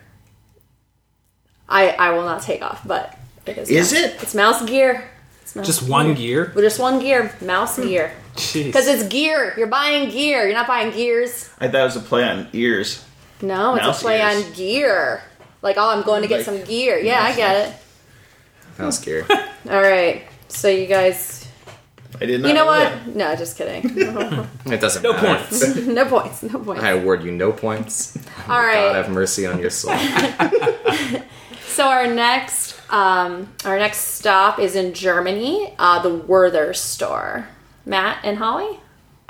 I I will not take off, but it is. Is mouse. it? It's mouse gear. It's mouse Just one gear. Well, just one gear. Mouse hmm. gear. Because it's gear. You're buying gear. You're not buying gears. I thought it was a play on ears. No, it's Mouse a play ears. on gear. Like, oh, I'm going to get Like- some gear. Yeah, I get it. Mouse hmm. gear. (laughs) All right. So you guys, I did not. you know what? that. No, just kidding. (laughs) It doesn't no matter. points. (laughs) no points. No points. I award you no points. All right. God have mercy on your soul. So our next um, our next stop is in Germany, uh, the Werther store. Matt and Holly.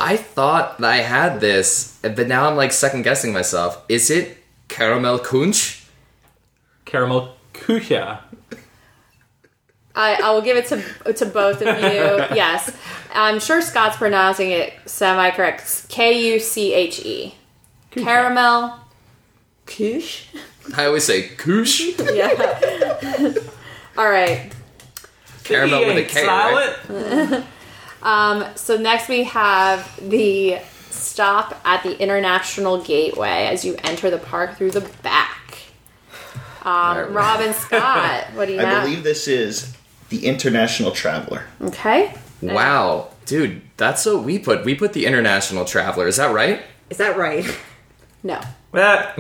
I thought that I had this, but now I'm like second guessing myself. Is it caramel kunch? Caramel kucha. I, I will give it to to both of you. (laughs) Yes, I'm sure Scott's pronouncing it semi correct. K U C H E. Caramel. Kush. I always say kush. (laughs) Yeah. All right. Caramel with a K, right? Silent. (laughs) So next we have the stop at the International Gateway as you enter the park through the back. Um, Alright. Rob and (laughs) Scott, what do you I have? believe this is the International Traveler. Okay. Wow, dude, that's what we put. We put the international traveler. Is that right? Is that right? No. That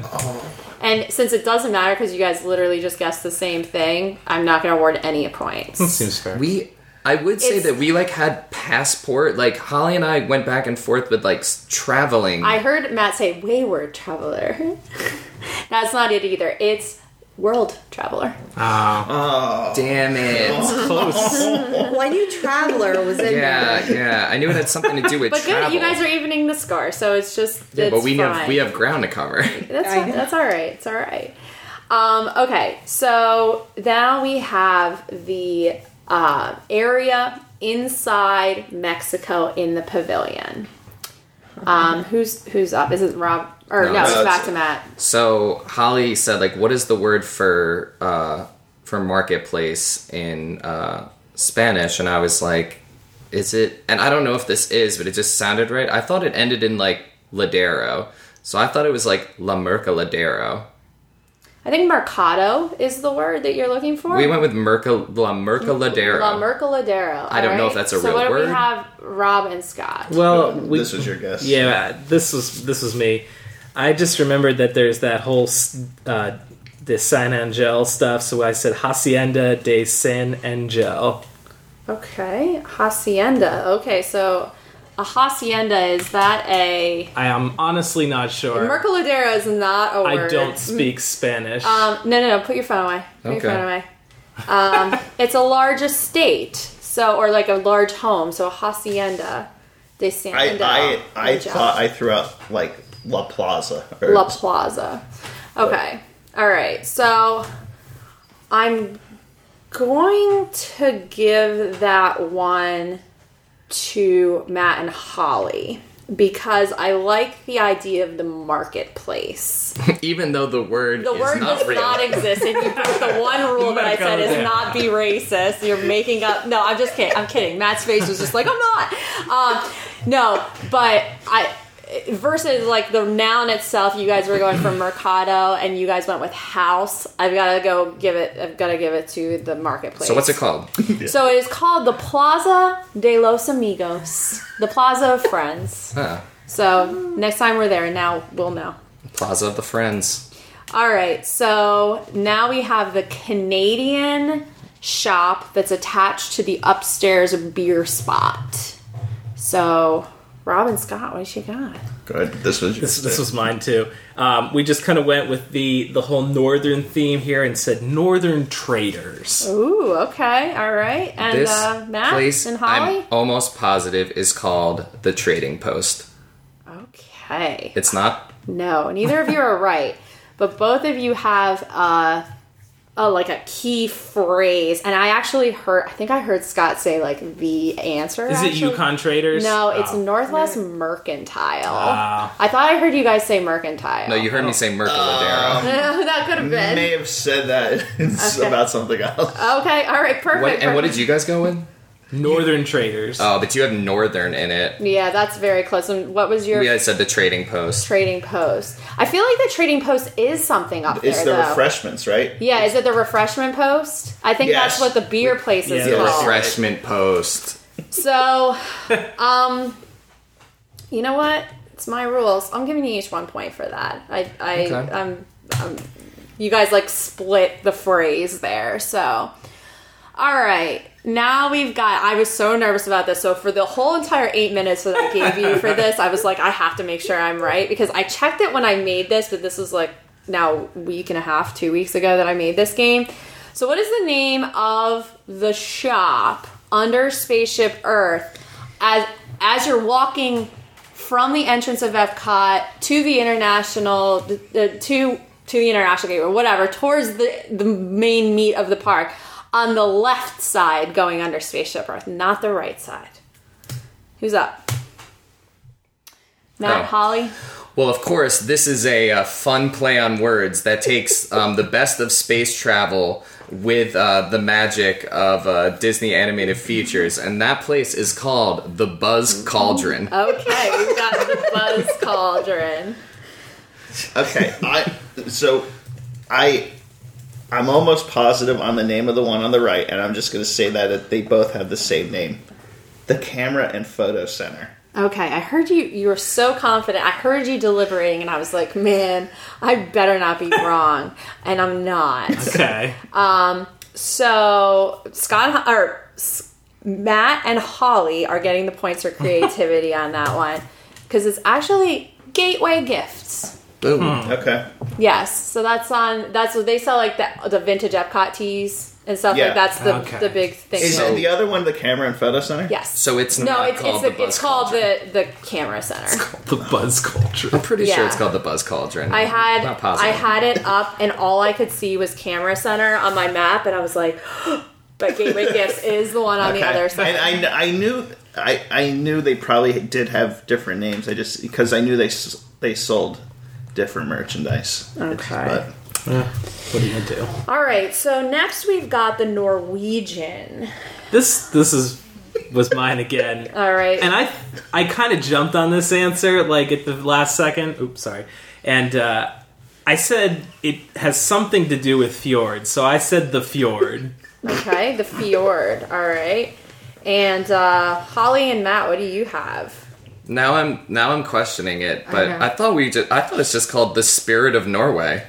And since it doesn't matter because you guys literally just guessed the same thing, I'm not going to award any points. seems fair. We, I would say It's- that we like had passport. Like Holly and I went back and forth with like s- traveling. I heard Matt say wayward traveler. (laughs) That's not it either. It's world traveler. Ah, Damn it. (laughs) close. (laughs) well, I knew Traveler was in Yeah, yeah. I knew it had something to do with (laughs) But travel. good, you guys are evening the score, so it's just yeah, it's but we fine. have we have ground to cover. That's I fine. that's all right. It's all right. Um, okay, so now we have the uh, area inside Mexico in the pavilion. Um, who's who's up? Is it Rob? Or no, No, it's back to Matt. So Holly said, like, what is the word for uh, for marketplace in uh, Spanish? And I was like, is it? And I don't know if this is, but it just sounded right. I thought it ended in like ladero, so I thought it was like la mercaladero. I think mercado is the word that you're looking for. We went with merca la mercaladero. La Mercaladero. I don't know if that's a so real what do word. we have? Rob and Scott. Well, we, this was your guess. yeah, this was this was me. I just remembered that there's that whole s- uh, the San Angel stuff, so I said Hacienda de San Angel. Okay, hacienda. Okay, so a hacienda is that a I am honestly not sure. Mercaladero is not a I word. I don't speak Spanish. Um, no, no, no. Put your phone away. Put Okay. your phone away. Um, (laughs) it's a large estate. So So, or like a large home. So a hacienda de San I I, I thought I threw out like La Plaza. Or, La Plaza. Okay. All right. So I'm going to give that one to Matt and Holly because I like the idea of the marketplace. (laughs) Even though the word The is word does real. not exist, and you broke the (laughs) one rule that I said is Yeah. not be racist. You're making up. No, I'm just kidding. I'm kidding. Matt's face was just like I'm not. Um, no, but I versus like the noun itself. You guys were going for mercado, and you guys went with house. I've got to go give it. I've got to give it to the marketplace. So what's it called? (laughs) So it is called the Plaza de los Amigos, the Plaza of Friends. Huh. So next time we're there, now we'll know. Plaza of the Friends. All right, so now we have the Canadian shop that's attached to the upstairs beer spot. So, Robin Scott, what you got? Good. This was This, this was mine too. Um, we just kind of went with the the whole northern theme here and said northern traders. Ooh, okay, all right. And This uh, Matt place, and Holly? I'm almost positive, is called the Trading Post. Okay. It's not. No, neither of you are right, but both of you have uh, a like a key phrase, and I actually heard. I think I heard Scott say like the answer. Is it actually. Yukon traders? No, it's Oh. Northwest Mercantile. Ah. I thought I heard you guys say Mercantile. No, you heard me say Mercaladero. (laughs) that could have been. You may have said that it's (laughs) Okay. about something else. Okay, all right, perfect. What, and what did you guys go with? Northern traders. Oh, but you have Northern in it. Yeah, that's very close. And what was your We guys said the Trading Post. trading post? I feel like the trading post is something up there. It's there, the though. refreshments, right? yeah, is it the refreshment post? I think Yes. that's what the beer place is Yeah, The the called. Refreshment Post. So, um, you know what? It's my rules. I'm giving you each one point for that. I, I, Okay. um, um, you guys like split the phrase there. So, all right. Now we've got. I was so nervous about this. So for the whole entire eight minutes that I gave you for this, I was like, I have to make sure I'm right because I checked it when I made this, but this was like now week and a half, two weeks ago that I made this game. So what is the name of the shop under Spaceship Earth as as you're walking from the entrance of Epcot to the international the, the, to to the international gate or whatever towards the the main meat of the park on the left side going under Spaceship Earth, not the right side. Who's up? Matt, Oh. Holly. Well, of course, this is a, uh fun play on words that takes um, the best of space travel with uh, the magic of uh, Disney animated features, and that place is called the Buzz Cauldron. Okay, we've got the (laughs) Buzz Cauldron. Okay, I so I I'm almost positive on the name of the one on the right, and I'm just going to say that they both have the same name, the Camera and Photo Center. Okay, I heard you. You were so confident. I heard you deliberating, and I was like, "Man, I better not be (laughs) wrong," and I'm not. Okay. Um. So Scott or Matt and Holly are getting the points for creativity on that one because it's actually Gateway Gifts. Boom. Hmm. Okay, Yes, so that's on. That's what they sell, like the the vintage Epcot tees and stuff Yeah. like. That's the Okay. the big thing. is So- it the other one the Camera and Photo Center? yes. So it's no, not it's called it's, the the, it's called the the camera center. It's called the buzz culture. I'm pretty sure it's called the Buzz Cauldron. I had Not. I had it up, and all I could see was camera center on my map, and I was like, (gasps) "But Gateway Gifts is the one on the other side." And I, I knew I, I knew they probably did have different names. I just because I knew they they sold different merchandise. Okay. But What are you gonna do? All right, so next we've got the Norwegian. This this is was mine again. (laughs) All right, And I I kind of jumped on this answer like at the last second. Oops, sorry. And uh, I said it has something to do with fjords, so I said the fjord. okay, the fjord. All right, and uh, Holly and Matt, what do you have? Now I'm now I'm questioning it, but Okay. I thought we just I thought it's just called the Spirit of Norway.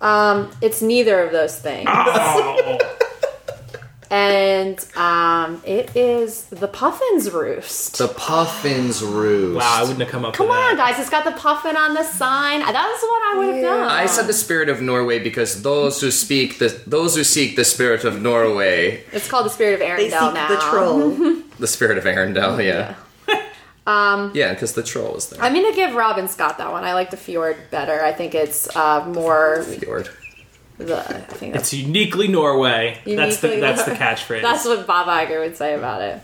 Um, it's neither of those things. Oh. (laughs) and um, it is the Puffin's Roost. The Puffins Roost. Wow, I wouldn't have come up Come with on, that. guys! It's got the puffin on the sign. That's what I would have done. I said the spirit of Norway because those who speak the those who seek the spirit of Norway, It's called the Spirit of Arendelle They seek now. the troll. (laughs) the spirit of Arendelle, yeah. Um, Yeah, because the troll was there. I'm gonna give Robin Scott that one. I like the Fjord better. I think it's uh, more Fjord. the. I think that's It's uniquely Norway. that's the Uniquely that's the (laughs) catchphrase. That's what Bob Iger would say about it.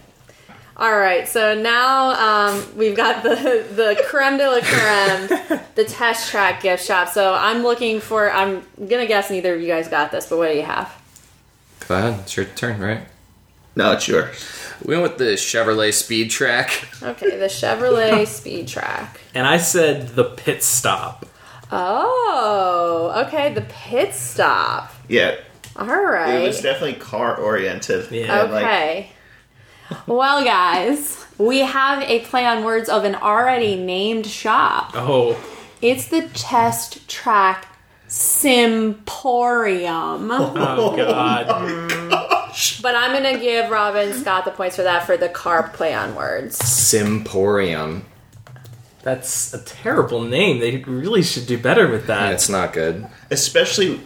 All right, so now um, we've got the the creme de la creme, (laughs) the test track gift shop. So I'm looking for. I'm gonna guess neither of you guys got this, but what do you have? Go ahead, it's your turn, right? No, it's yours. We went with the Chevrolet Speed Track. Okay, the Chevrolet (laughs) Speed Track. and I said the pit stop. Oh, okay, the pit stop. Yeah, All right. it was definitely car oriented. Yeah. Okay. well, guys, we have a play on words of an already named shop. Oh, It's the Test Track Simporium. oh god. (laughs) But I'm going to give Robin Scott the points for that for the car play on words. Simporium. That's a terrible name. They really should do better with that. It's not good. Especially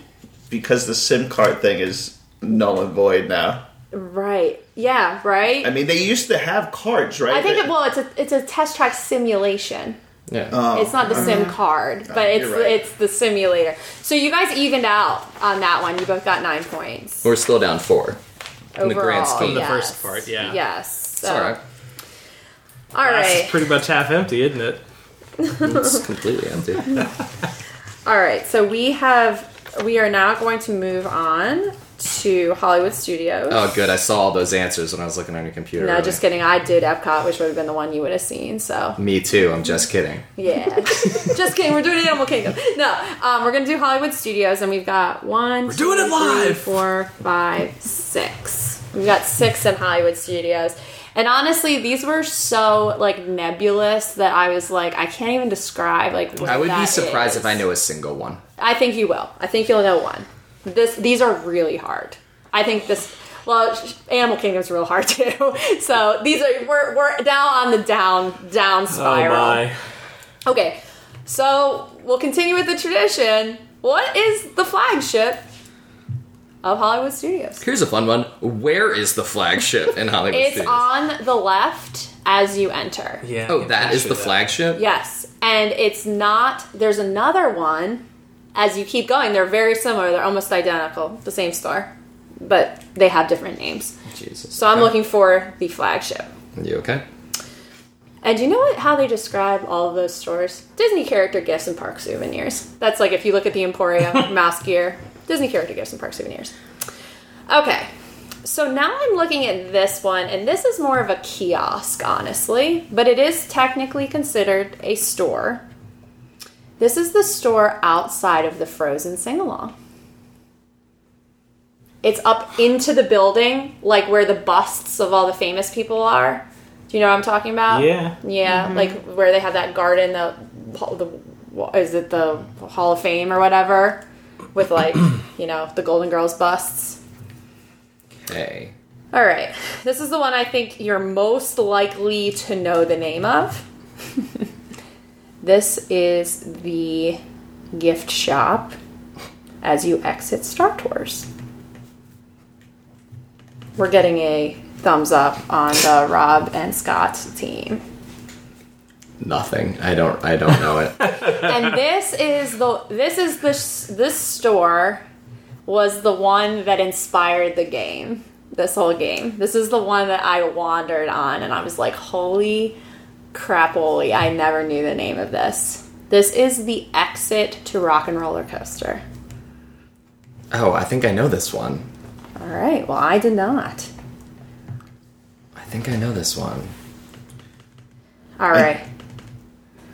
because the SIM card thing is null and void now. Right. Yeah, right? I mean, they used to have cards, right? I think They- it, well, it's a it's a test track simulation. Yeah. Oh, It's not the sim card, oh, but it's you're right. it's the simulator. So you guys evened out on that one. You both got nine points. We're still down four. In the grand overall, scheme. The yes. first part, yeah. Yes. It's So, alright. all That's right. pretty much half empty, isn't it? It's completely empty. (laughs) All right. So we have we are now going to move on to Hollywood Studios. Oh, good. I saw all those answers when I was looking on your computer. no, earlier. just kidding. I did Epcot, which would have been the one you would have seen. So Me too. I'm just kidding. yeah, (laughs) just kidding. We're doing Animal Kingdom. No, um, we're gonna do Hollywood Studios, and we've got one. We're doing it live! Four, five, six. We've got six in Hollywood Studios. And honestly, these were so like nebulous that I was like, I can't even describe like. What I would be surprised is. if I knew a single one. I think you will. I think you'll know one. This these are really hard. I think this. Well, sh- Animal Kingdom's real hard (laughs) too. So these are we're we're now on the down down Oh spiral. my. Okay, so we'll continue with the tradition. What is the flagship of Hollywood Studios? Here's a fun one. Where is the flagship in Hollywood It's Studios? on the left as you enter. Yeah. Oh, that is the that. flagship? Yes, and it's not. There's another one. As you keep going, they're very similar. They're almost identical. The same store, but they have different names. Jesus. So I'm Okay. looking for the flagship. You okay? And do you know what, how they describe all of those stores? Disney character gifts and park souvenirs. That's like if you look at the Emporium, (laughs) Mouse Gear, Disney character gifts and park souvenirs. Okay, so now I'm looking at this one, and this is more of a kiosk, honestly, but it is technically considered a store. This is the store outside of the Frozen sing along. It's up into the building, like where the busts of all the famous people are. Do you know what I'm talking about? Yeah. Yeah, mm-hmm. like where they have that garden, the, the is it the Hall of Fame or whatever, with like (clears throat) you know the Golden Girls busts. Hey. All right, this is the one I think you're most likely to know the name of. (laughs) this is the gift shop as you exit Star Tours. We're getting a thumbs up on the Rob and Scott team. Nothing. I don't I don't know it. (laughs) and this is the this is the this store was the one that inspired the game this whole game this is the one that i wandered on and i was like holy crapoly i never knew the name of this this is the exit to rock and roller coaster oh, I think I know this one. all right well i did not I think I know this one. all right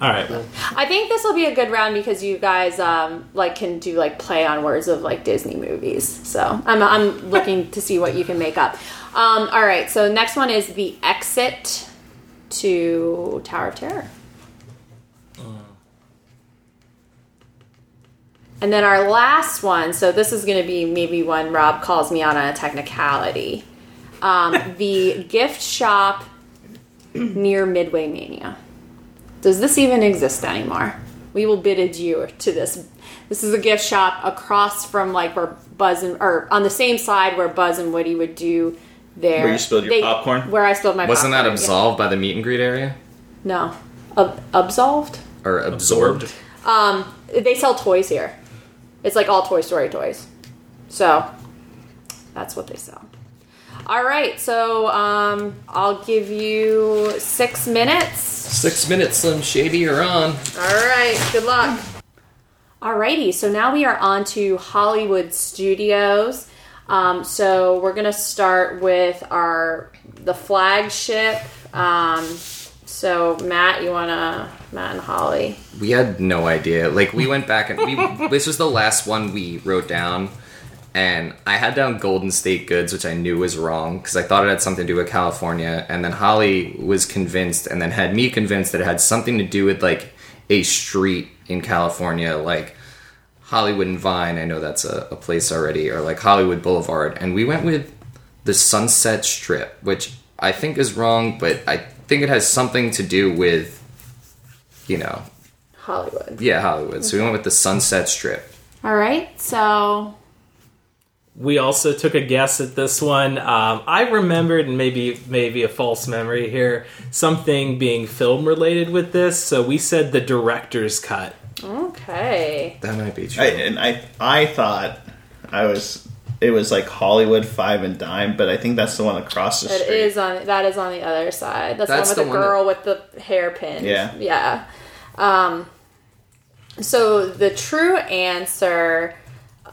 All right. Well, I think this will be a good round because you guys um, like can do like play on words of like Disney movies. So I'm I'm looking to see what you can make up. Um, all right, so next one is the exit to Tower of Terror. And then our last one, so this is going to be maybe when Rob calls me out on a technicality. Um, the gift shop near Midway Mania. Does this even exist anymore? We will bid adieu to this. This is a gift shop across from like where Buzz and or on the same side where Buzz and Woody would do their Where you spilled your popcorn? Where I spilled my Wasn't that popcorn, yeah. absolved by the meet and greet area No, Ab- absolved. or absorbed? Um, they sell toys here. It's like all Toy Story toys. So that's what they sell. All right, so um, I'll give you six minutes. Six minutes, Slim Shady, you're on. All right, good luck. Alrighty, so now we are on to Hollywood Studios. Um, so we're gonna start with our the flagship. Um, so Matt, you wanna Matt and Holly? We had no idea. Like we went back and we this was the last one we wrote down, and I had down Golden State Goods, which I knew was wrong because I thought it had something to do with California, and then Holly was convinced, and then had me convinced that it had something to do with like a street in California, like Hollywood and Vine. I know that's a, a place already, or like Hollywood Boulevard, and we went with the Sunset Strip, which I think is wrong, but I think it has something to do with, you know, Hollywood. yeah, Hollywood. So we went with the Sunset Strip. All right, so We also took a guess at this one. Um, I remembered, and maybe maybe a false memory here, something being film related with this. So we said the director's cut. okay. That might be true. I, and I I thought I was it was like Hollywood Five and Dime, but I think that's the one across the It street. is on that is on the other side. That's, That's the one with the, one girl with the hairpin. Yeah. Yeah. Um so the true answer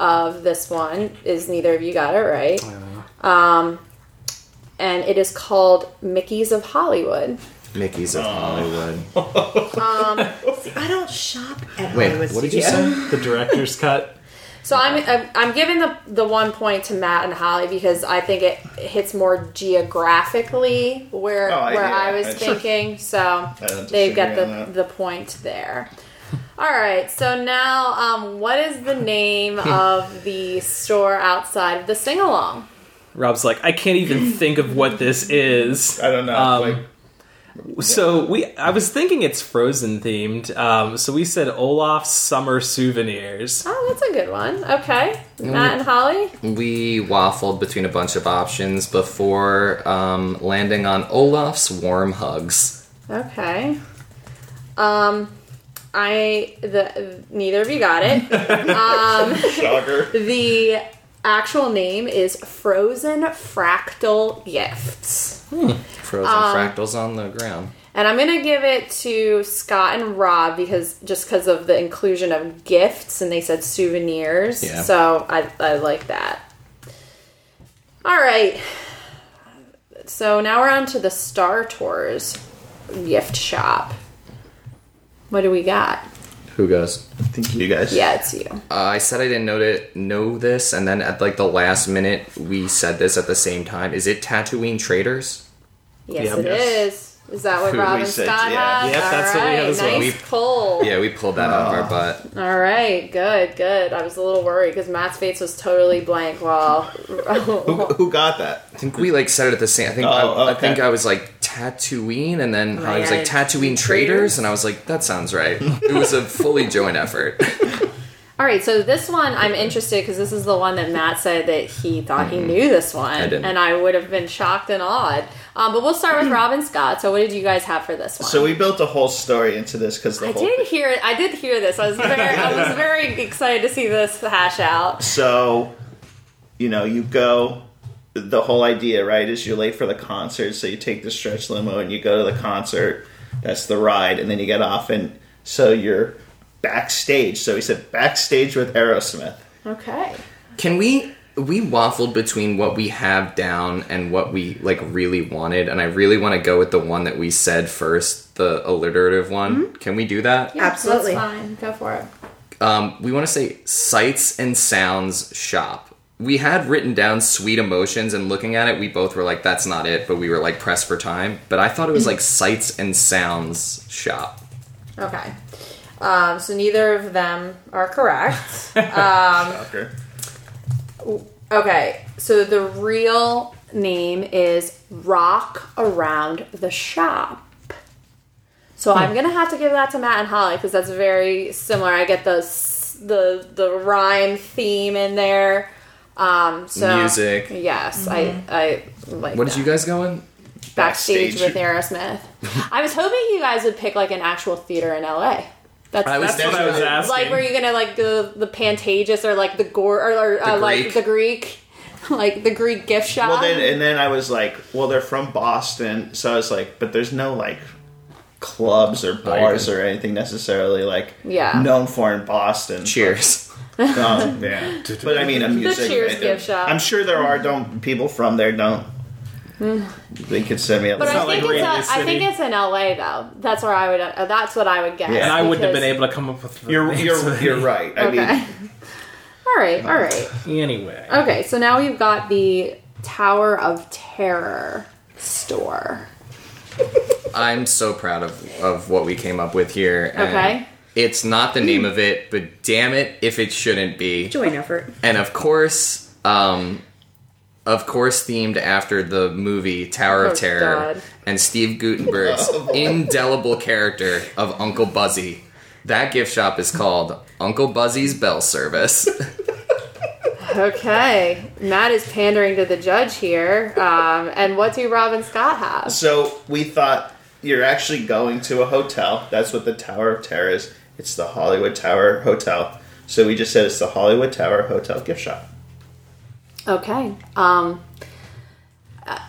of this one is neither of you got it right. Um and it is called Mickey's of Hollywood. Mickey's of Hollywood. (laughs) See, I don't shop at Wait, Hollywood what did you Studios. say? The director's cut. So I'm I'm- I'm giving the the one point to Matt and Holly because I think it hits more geographically where Oh, I- where yeah, I was I- thinking. So don't they've got disagree the on that. the point there. All right. So now, um, what is the name of the store outside of the sing along? Rob's like, I can't even think of what this is. I don't know. Um, like, So we, I was thinking it's Frozen themed. Um, so we said Olaf's Summer Souvenirs. Oh, that's a good one. Okay, Matt and Holly. We waffled between a bunch of options before um, landing on Olaf's Warm Hugs. Okay. Um, I the neither of you got it. (laughs) um, shocker. the actual name is Frozen Fractal Gifts. Frozen Um, fractals on the ground. And I'm gonna give it to Scott and Rob because just because of the inclusion of gifts and they said souvenirs. Yeah. So I, I like that. All right. So now we're on to the Star Tours gift shop. What do we got? Who goes? I think you guys. Yeah, it's you. Uh, I said I didn't know it, know this, and then at like the last minute, we said this at the same time. Is it Tatooine Traders? Yes, Yep. it is. Is that what Who Rob we and said, Scott yeah. had? Yep, that's what we have Alright, as well. Nice We- pull. Yeah, we pulled that out of our butt. All right, good, good. I was a little worried because Matt's face was totally blank while. Who, who got that? I think we like said it at the same. I think I, Oh, I think. I was like Tatooine, and then Oh, I was yeah, like Tatooine Traders, and I was like, that sounds right. it was a fully joint effort. (laughs) All right, so this one I'm interested because this is the one that Matt said that he thought he knew this one, I didn't. and I would have been shocked and awed. Um, but we'll start with (clears throat) Robin Scott. So, what did you guys have for this one? So we built a whole story into this because I whole. did hear. it. I did hear this. I was very. I was (laughs) very excited to see this hash out. So, you know, you go. The whole idea, right, is you're late for the concert, so you take the stretch limo and you go to the concert. That's the ride, and then you get off, and so you're backstage. So he said backstage with Aerosmith. Okay. Can we? We waffled between what we have down and what we like really wanted, and I really want to go with the one that we said first, the alliterative one. Can we do that? Yeah, Absolutely. That's fine. Go for it. Um, we want to say sights and sounds shop. We had written down sweet emotions, and looking at it, we both were like, "That's not it," but we were like pressed for time. But I thought it was like sights and sounds shop. Okay. Um, so neither of them are correct. (laughs) Um, Shocker. Okay, so the real name is Rock Around the Shop. So I'm gonna have to give that to Matt and Holly because that's very similar. I get the the the rhyme theme in there. Um, so Music. Yes, I I like. What did you guys go in? backstage, Backstage. with Aerosmith? (laughs) I was hoping you guys would pick like an actual theater in LA. That's I was That's what I was asking. like were you gonna like the the Pantages or like the Gore or, or uh, The like Greek. the Greek, (laughs) like the Greek gift shop? Well, then and then I was like, well, they're from Boston, so I was like, but there's no like clubs or bars or anything necessarily like Yeah. known for in Boston. Cheers. Um, (laughs) yeah, but I mean, a music. The Cheers gift shop. I'm sure there are don't people from there don't. (sighs) they could send me a but list. I think like it's Radio a, I think it's in LA though. That's where I would. Uh, that's what I would guess. Yeah. and I wouldn't have been able to come up with. the You're names you're you're right. I Okay. mean, (laughs) all right. All right. (laughs) Anyway, Okay. So now we've got the Tower of Terror store. I'm so proud of, of what we came up with here. and Okay. It's not the name of it, but damn it if it shouldn't be. Joint effort. And of course, um, of course, themed after the movie Tower Oh, of Terror God. and Steve Guttenberg's (laughs) indelible character of Uncle Buzzy. That gift shop is called Uncle Buzzy's Bell Service. (laughs) Okay, Matt is pandering to the judge here. Um, and what do Rob and Scott have? so we thought you're actually going to a hotel. That's what the Tower of Terror is. It's the Hollywood Tower Hotel. So we just said it's the Hollywood Tower Hotel gift shop. Okay. Um,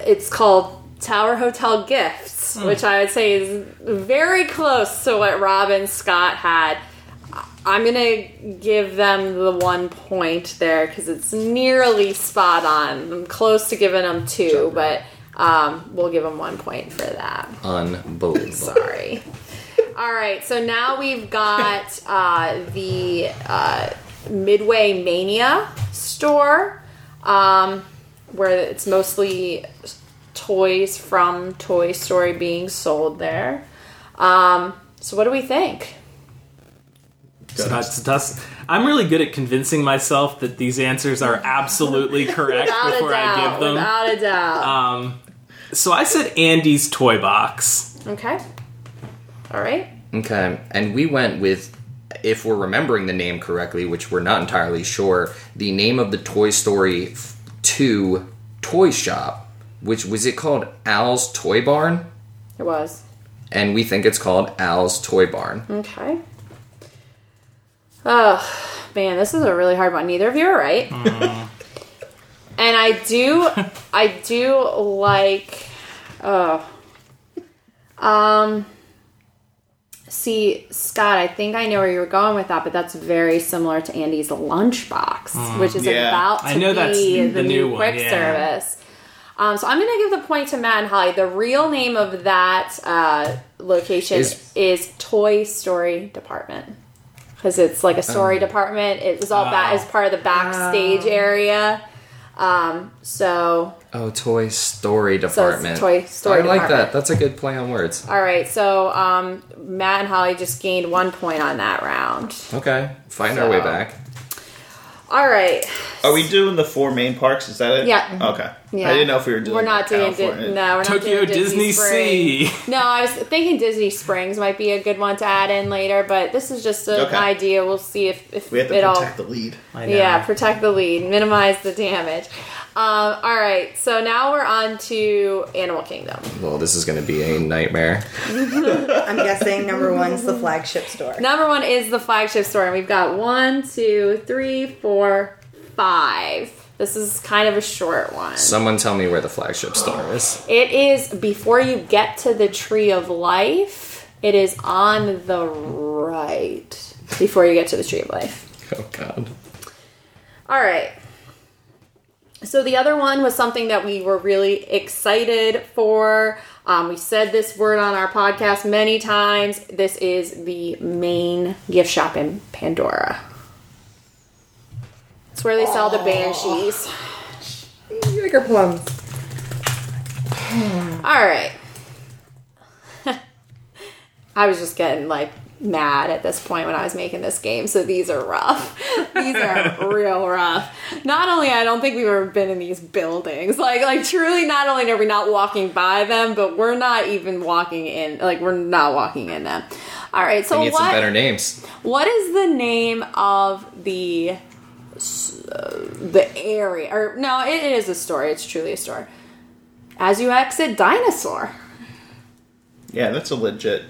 it's called Tower Hotel Gifts, which I would say is very close to what Robin Scott had. I- I'm gonna give them the one point there because it's nearly spot on. I'm close to giving them two, but um, we'll give them one point for that. Unbelievable. Sorry. All right, so now we've got uh, the uh, Midway Mania store, um, where it's mostly toys from Toy Story being sold there. Um, so, what do we think? So that's, that's, I'm really good at convincing myself that these answers are absolutely (laughs) correct before I give them. Without a doubt. Um, so I said Andy's toy box. okay. All right. Okay, and we went with, if we're remembering the name correctly, which we're not entirely sure, the name of the Toy Story 2 toy shop, which was it called Al's Toy Barn? It was. And we think it's called Al's Toy Barn. Okay. Oh man, this is a really hard one. Neither of you are right. (laughs) and I do, I do like. Oh. Um. See, Scott, I think I know where you were going with that, but that's very similar to Andy's lunchbox, which is Yeah. about to I know be that's the, the new, new one, quick yeah. service. Um, so I'm going to give the point to Matt and Holly. The real name of that uh, location Is- is, Toy Story Department because it's like a story department. It was all back Oh. as part of the backstage area. Um, so Oh, Toy Story So Department. Toy Story I like Department. that. That's a good play on words. all right, so um, Matt and Holly just gained one point on that round. Okay, find our way back. All right, Are we doing the four main parks? Is that it? Yeah. Okay. yeah, I didn't know if we were doing. We're not doing Di- no, we're not Tokyo doing Disney, Disney Sea. No, I was thinking Disney Springs might be a good one to add in later, but this is just an Okay. idea. We'll see if, if We have to it all protect the lead. I know. Yeah, protect the lead, minimize the damage. Um, all right, so now we're on to Animal Kingdom. Well, this is going to be a nightmare. (laughs) I'm guessing number one's the flagship store. Number one is the flagship store, and we've got one, two, three, four, five. This is kind of a short one. Someone tell me where the flagship store is. It is before you get to the Tree of Life. It is on the right before you get to the Tree of Life. Oh, God. All right. So the other one was something that we were really excited for. Um, we said this word on our podcast many times. This is the main gift shop in Pandora. It's where they sell the banshees. Bigger plums. All right. (laughs) I was just getting like mad at this point when I was making this game, so these are rough. (laughs) these are (laughs) real rough. Not only I don't think we've ever been in these buildings, like like truly, not only are we not walking by them, but we're not even walking in. Like we're not walking in them. All right, so We need some what better names. what is the name of the uh, the area? Or no, it is a store. It's truly a store. As you exit Dinosaur. Yeah, that's a legit.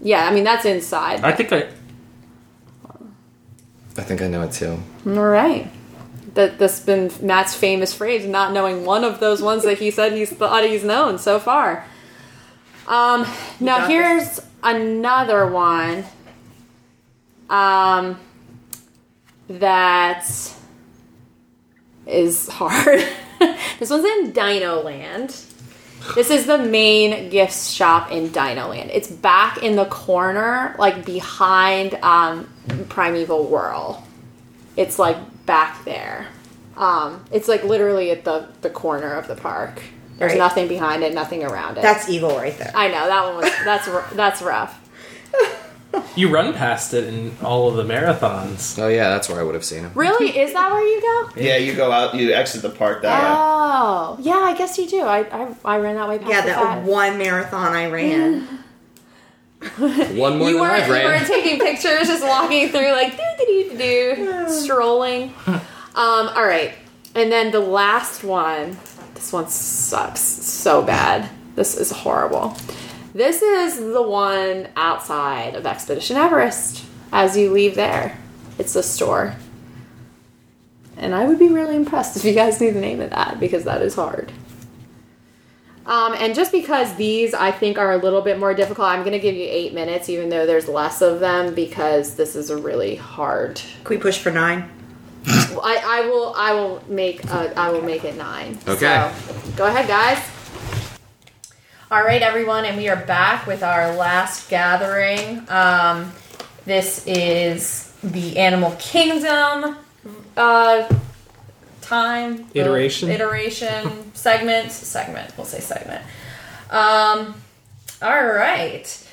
Yeah, I mean that's inside. I think I. I think I know it too. All right. That that's been Matt's famous phrase, not knowing one of those ones that he said he's thought he's known so far. Um, now got here's another one. Um, that is hard. (laughs) this one's in Dino Land. This is the main gift shop in Dino Land. It's back in the corner, like behind um, Primeval Whirl. It's like back there. Um, it's like literally at the, the corner of the park. There's Right. nothing behind it, nothing around it. That's evil right there. I know that one was that's that's rough. (laughs) You run past it in all of the marathons. Oh yeah, that's where I would have seen him. Really, is that where you go? Yeah, you go out, you exit the park that way. Oh, yeah, I guess you do. I I, I ran that way past yeah, the that fact. one marathon I ran. (laughs) One more you than weren't I've you weren't ran. taking pictures, just walking through like do do do do strolling. Um, all right, and then the last one. This one sucks so bad. This is horrible. This is the one outside of Expedition Everest. As you leave there, it's a store. And I would be really impressed if you guys knew the name of that because that is hard. Um, and just because these I think are a little bit more difficult, I'm going to give you eight minutes, even though there's less of them, because this is a really hard. Can we push for nine? (laughs) I, I will I will make uh, I will make it nine. Okay. So, go ahead, guys. All right, everyone, and we are back with our last gathering. Um, this is the Animal Kingdom uh, time Iteration? iteration segment segment. We'll say segment. Um, all right,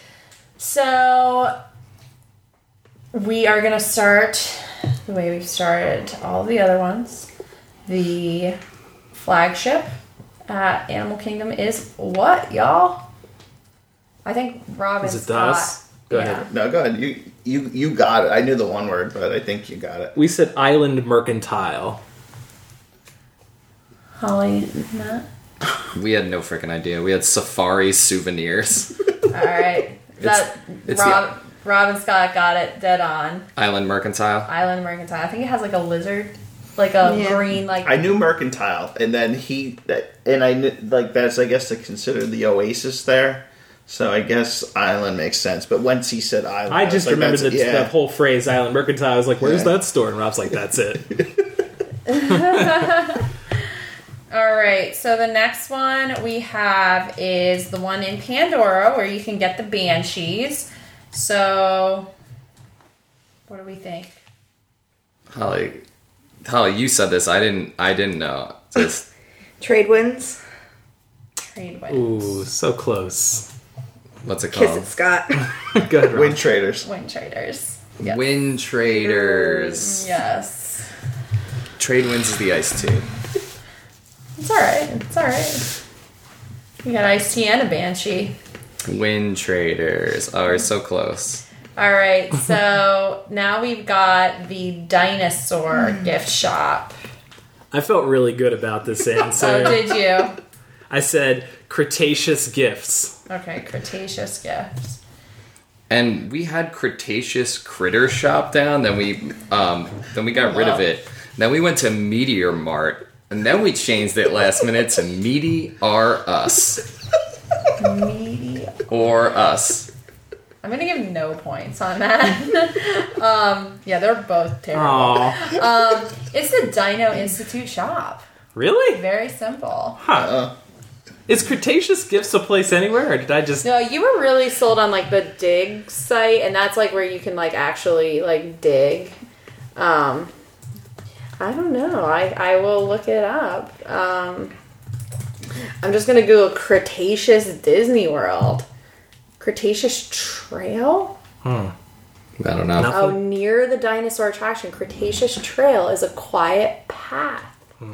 so we are gonna start the way we've started all the other ones. The flagship at Animal Kingdom is what, y'all? I think Robin Is it Scott. us? Go yeah. ahead. No, go ahead. You you you got it. I knew the one word, but I think you got it. We said Island Mercantile. Holly, Matt. We had no freaking idea. We had safari souvenirs. (laughs) All right. that it's Rob, Robin Scott got it dead on. Island Mercantile. Island Mercantile. I think it has like a lizard, like a Yeah. green, like I knew mercantile, and then he and I knew like that's I guess to consider the oasis there. So I guess island makes sense. But once he said island, I was just like, remembered that's- that, yeah. that whole phrase, Island Mercantile. I was like, where's Yeah. that store? And Rob's like, that's it. (laughs) (laughs) All right, so the next one we have is the one in Pandora where you can get the banshees. So, what do we think? Holly, Holly, you said this. I didn't. I didn't know. Just (laughs) Trade winds. Trade winds. Ooh, so close. what's it called? Kiss called? it, Scott. (laughs) Go ahead, Rob. Wind traders. Wind traders. Yes. Wind traders. Mm, yes. Trade winds is the iced tea. It's alright. It's alright. You got Ice Tea and a Banshee. Wind traders. Oh, we're so close. Alright, so now we've got the dinosaur gift shop. I felt really good about this (laughs) Oh, answer. did you? I said Cretaceous gifts. Okay, Cretaceous gifts. And we had Cretaceous Critter Shop down. Then we, um, then we got rid of it. Then we went to Meteor Mart, and then we changed it last minute to Meaty R Us (laughs) Meaty. or Us. I'm gonna give no points on that. (laughs) um, yeah, they're both terrible. Um, it's the Dino Institute shop. Really? Very simple. Huh. Uh, Is Cretaceous gifts a place anywhere, or did I just. No, you were really sold on like the dig site, and that's like where you can like actually like dig. Um, I don't know. I I will look it up. Um, I'm just gonna Google Cretaceous Disney World. Cretaceous Trail. Hmm. I don't know. Nothing. Oh, near the dinosaur attraction, Cretaceous Trail is a quiet path.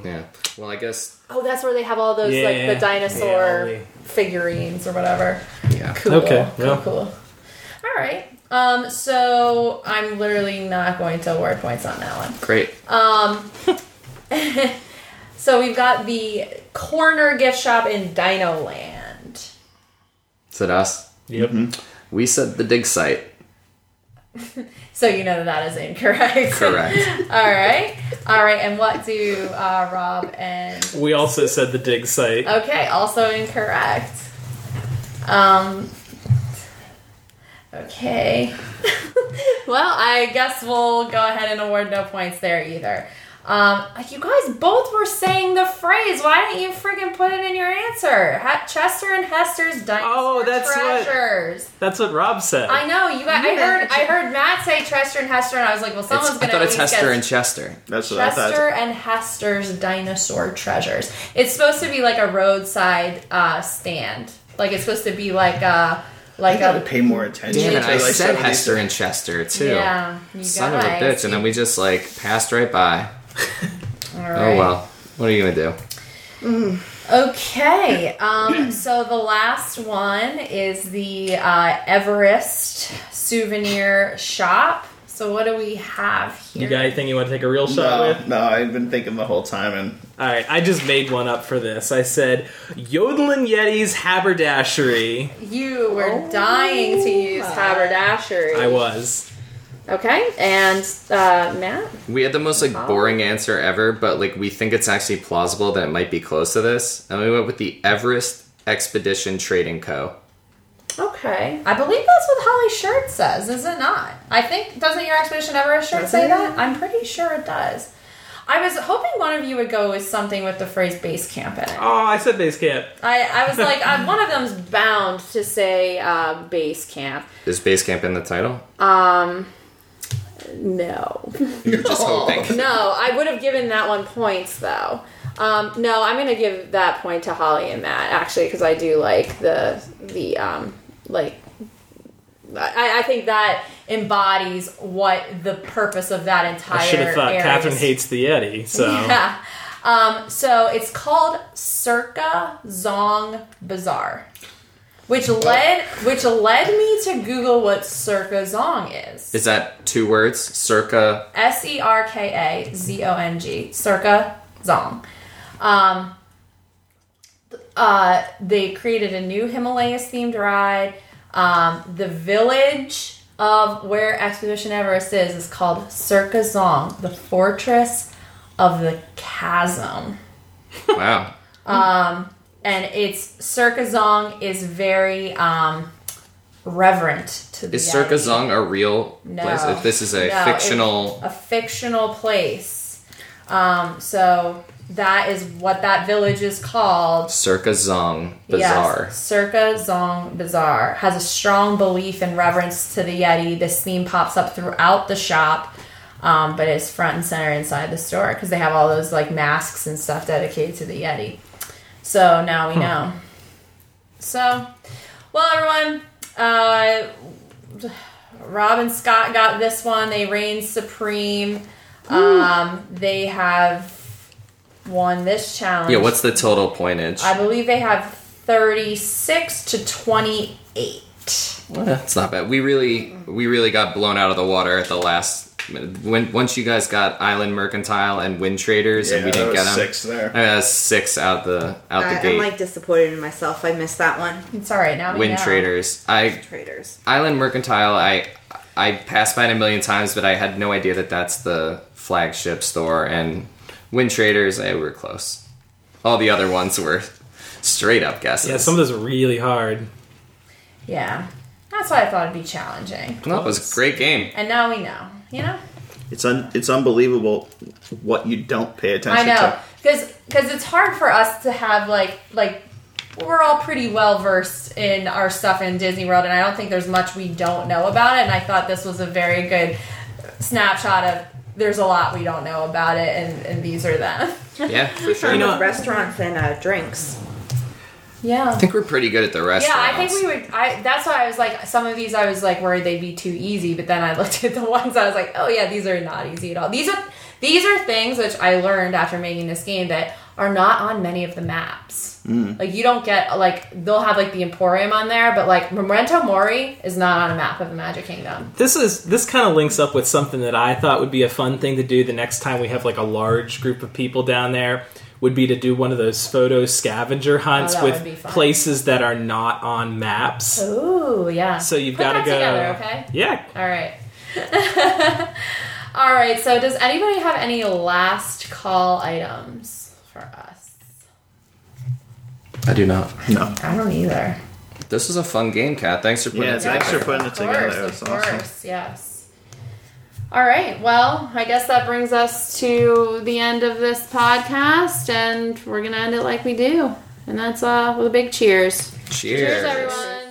Yeah. Well, I guess. Oh, that's where they have all those like the dinosaur Yeah, figurines or whatever. Yeah. Cool. Okay, Cool. yeah. Cool. All right. Um. So I'm literally not going to award points on that one. Great. Um. (laughs) so we've got the corner gift shop in Dino Land. Is it us? Yep. We said the dig site. (laughs) So you know that that is incorrect. Correct. (laughs) All right. All right. And what do uh, Rob and We also said the dig site. Okay, also incorrect. Um. Okay. (laughs) well, I guess we'll go ahead and award no points there either. Um, you guys both were saying the phrase. Why didn't you friggin' put it in your answer? Ha- Chester and Hester's dinosaur Oh, that's what- treasures. That's what Rob said. I know you. Guys, I heard. I heard Matt say Chester and Hester, and I was like, well, someone's It's, I gonna. I thought at it's least Hester and Chester. That's what I Chester thought. and Hester's dinosaur treasures. It's supposed to be like a roadside uh, stand. Like it's supposed to be like a like I gotta a pay more attention. Damn it! I like, said Hester and Chester too. yeah. You Son of a bitch, and then we just like passed right by. All Oh right. well. What are you gonna do? Okay. Um. (coughs) so the last one is the uh, Everest souvenir shop. So what do we have here? you got anything you want to take a real shot No, with? no, I've been thinking the whole time, and All right, I just made one up for this. I said Yodelin Yeti's haberdashery. You were dying to use haberdashery. I was. Okay. And uh, Matt. We had the most like boring answer ever, but like we think it's actually plausible that it might be close to this, and we went with the Everest Expedition Trading Co. Okay. I believe that's what Holly's shirt says, is it not? I think, doesn't your Expedition Everest shirt say that? I'm pretty sure it does. I was hoping one of you would go with something with the phrase base camp in it. Oh, I said base camp. I, I was (laughs) like, uh, one of them's bound to say uh, base camp. Is base camp in the title? Um, no. You're just hoping. No, I would have given that one points though. Um, no, I'm gonna give that point to Holly and Matt actually because I do like the the um, like. I, I think that embodies what the purpose of that entire. I should have thought area Catherine hates the Yeti. So (laughs) Yeah. Um, so it's called Serka Zong Bazaar, which led which led me to Google what Serka Zong is. Is that two words? Serka. S E R K A Z O N G, Serka Zong. Um, uh, they created a new Himalayas themed ride. Um, the village of where Expedition Everest is is called Serka Zong, the fortress of the chasm. Wow. And it's Serka Zong is very um, reverent to the Is Serka Zong a real No. place? If this is a No, fictional. a fictional place. Um, so that is what that village is called. Serka Zong Bazaar. Yes, Serka Zong Bazaar has a strong belief and reverence to the Yeti. This theme pops up throughout the shop, um, but it's front and center inside the store because they have all those like masks and stuff dedicated to the Yeti. So now we know. So, well, everyone, uh, Rob and Scott got this one. They reign supreme. Um, they have won this challenge. Yeah, what's the total pointage? I believe they have 36 to 28. It's not bad. We really, we really got blown out of the water at the last. When once you guys got Island Mercantile and Wind Traders, yeah, and we that didn't was get them. six there. I mean, six out the out I, the gate. I'm like disappointed in myself. I missed that one. It's all right now. We Wind. Traders. I Traders. Island Mercantile. I I passed by it a million times, but I had no idea that that's the flagship store. And Wind Traders, eh, we were close. All the other ones were straight up guesses. yeah, some of those are really hard. Yeah. That's why I thought it'd be challenging. Well, it was a great game. And now we know. You know? It's un- it's unbelievable what you don't pay attention I attention know. to. Because cause it's hard for us to have, like, like, we're all pretty well versed in our stuff in Disney World, and I don't think there's much we don't know about it. And I thought this was a very good snapshot of there's a lot we don't know about it, and, and these are them. (laughs) Yeah, for sure. Starting You know- restaurants and uh, drinks. Yeah. I think we're pretty good at the rest. Yeah, I think we would. I that's why I was like, some of these I was like worried they'd be too easy, but then I (laughs) looked at the ones I was like, oh yeah, these are not easy at all. These are these are things which I learned after making this game that are not on many of the maps. Mm. Like you don't get like they'll have like the Emporium on there, but like Memento Mori is not on a map of the Magic Kingdom. This is this kind of links up with something that I thought would be a fun thing to do the next time we have like a large group of people down there. Would be to do one of those photo scavenger hunts Oh, that would be with places that are not on maps. Ooh, yeah. So you've got to go. together, okay? Yeah, All right. (laughs) All right. So, does anybody have any last call items for us? I do not. No. I don't either. This is a fun game, Kat. Thanks for putting Yeah, it thanks together. for putting it Of together. course, It was of awesome. course, yes. All right. Well, I guess that brings us to the end of this podcast, and we're gonna end it like we do, and that's uh with a big cheers. Cheers. Cheers, everyone.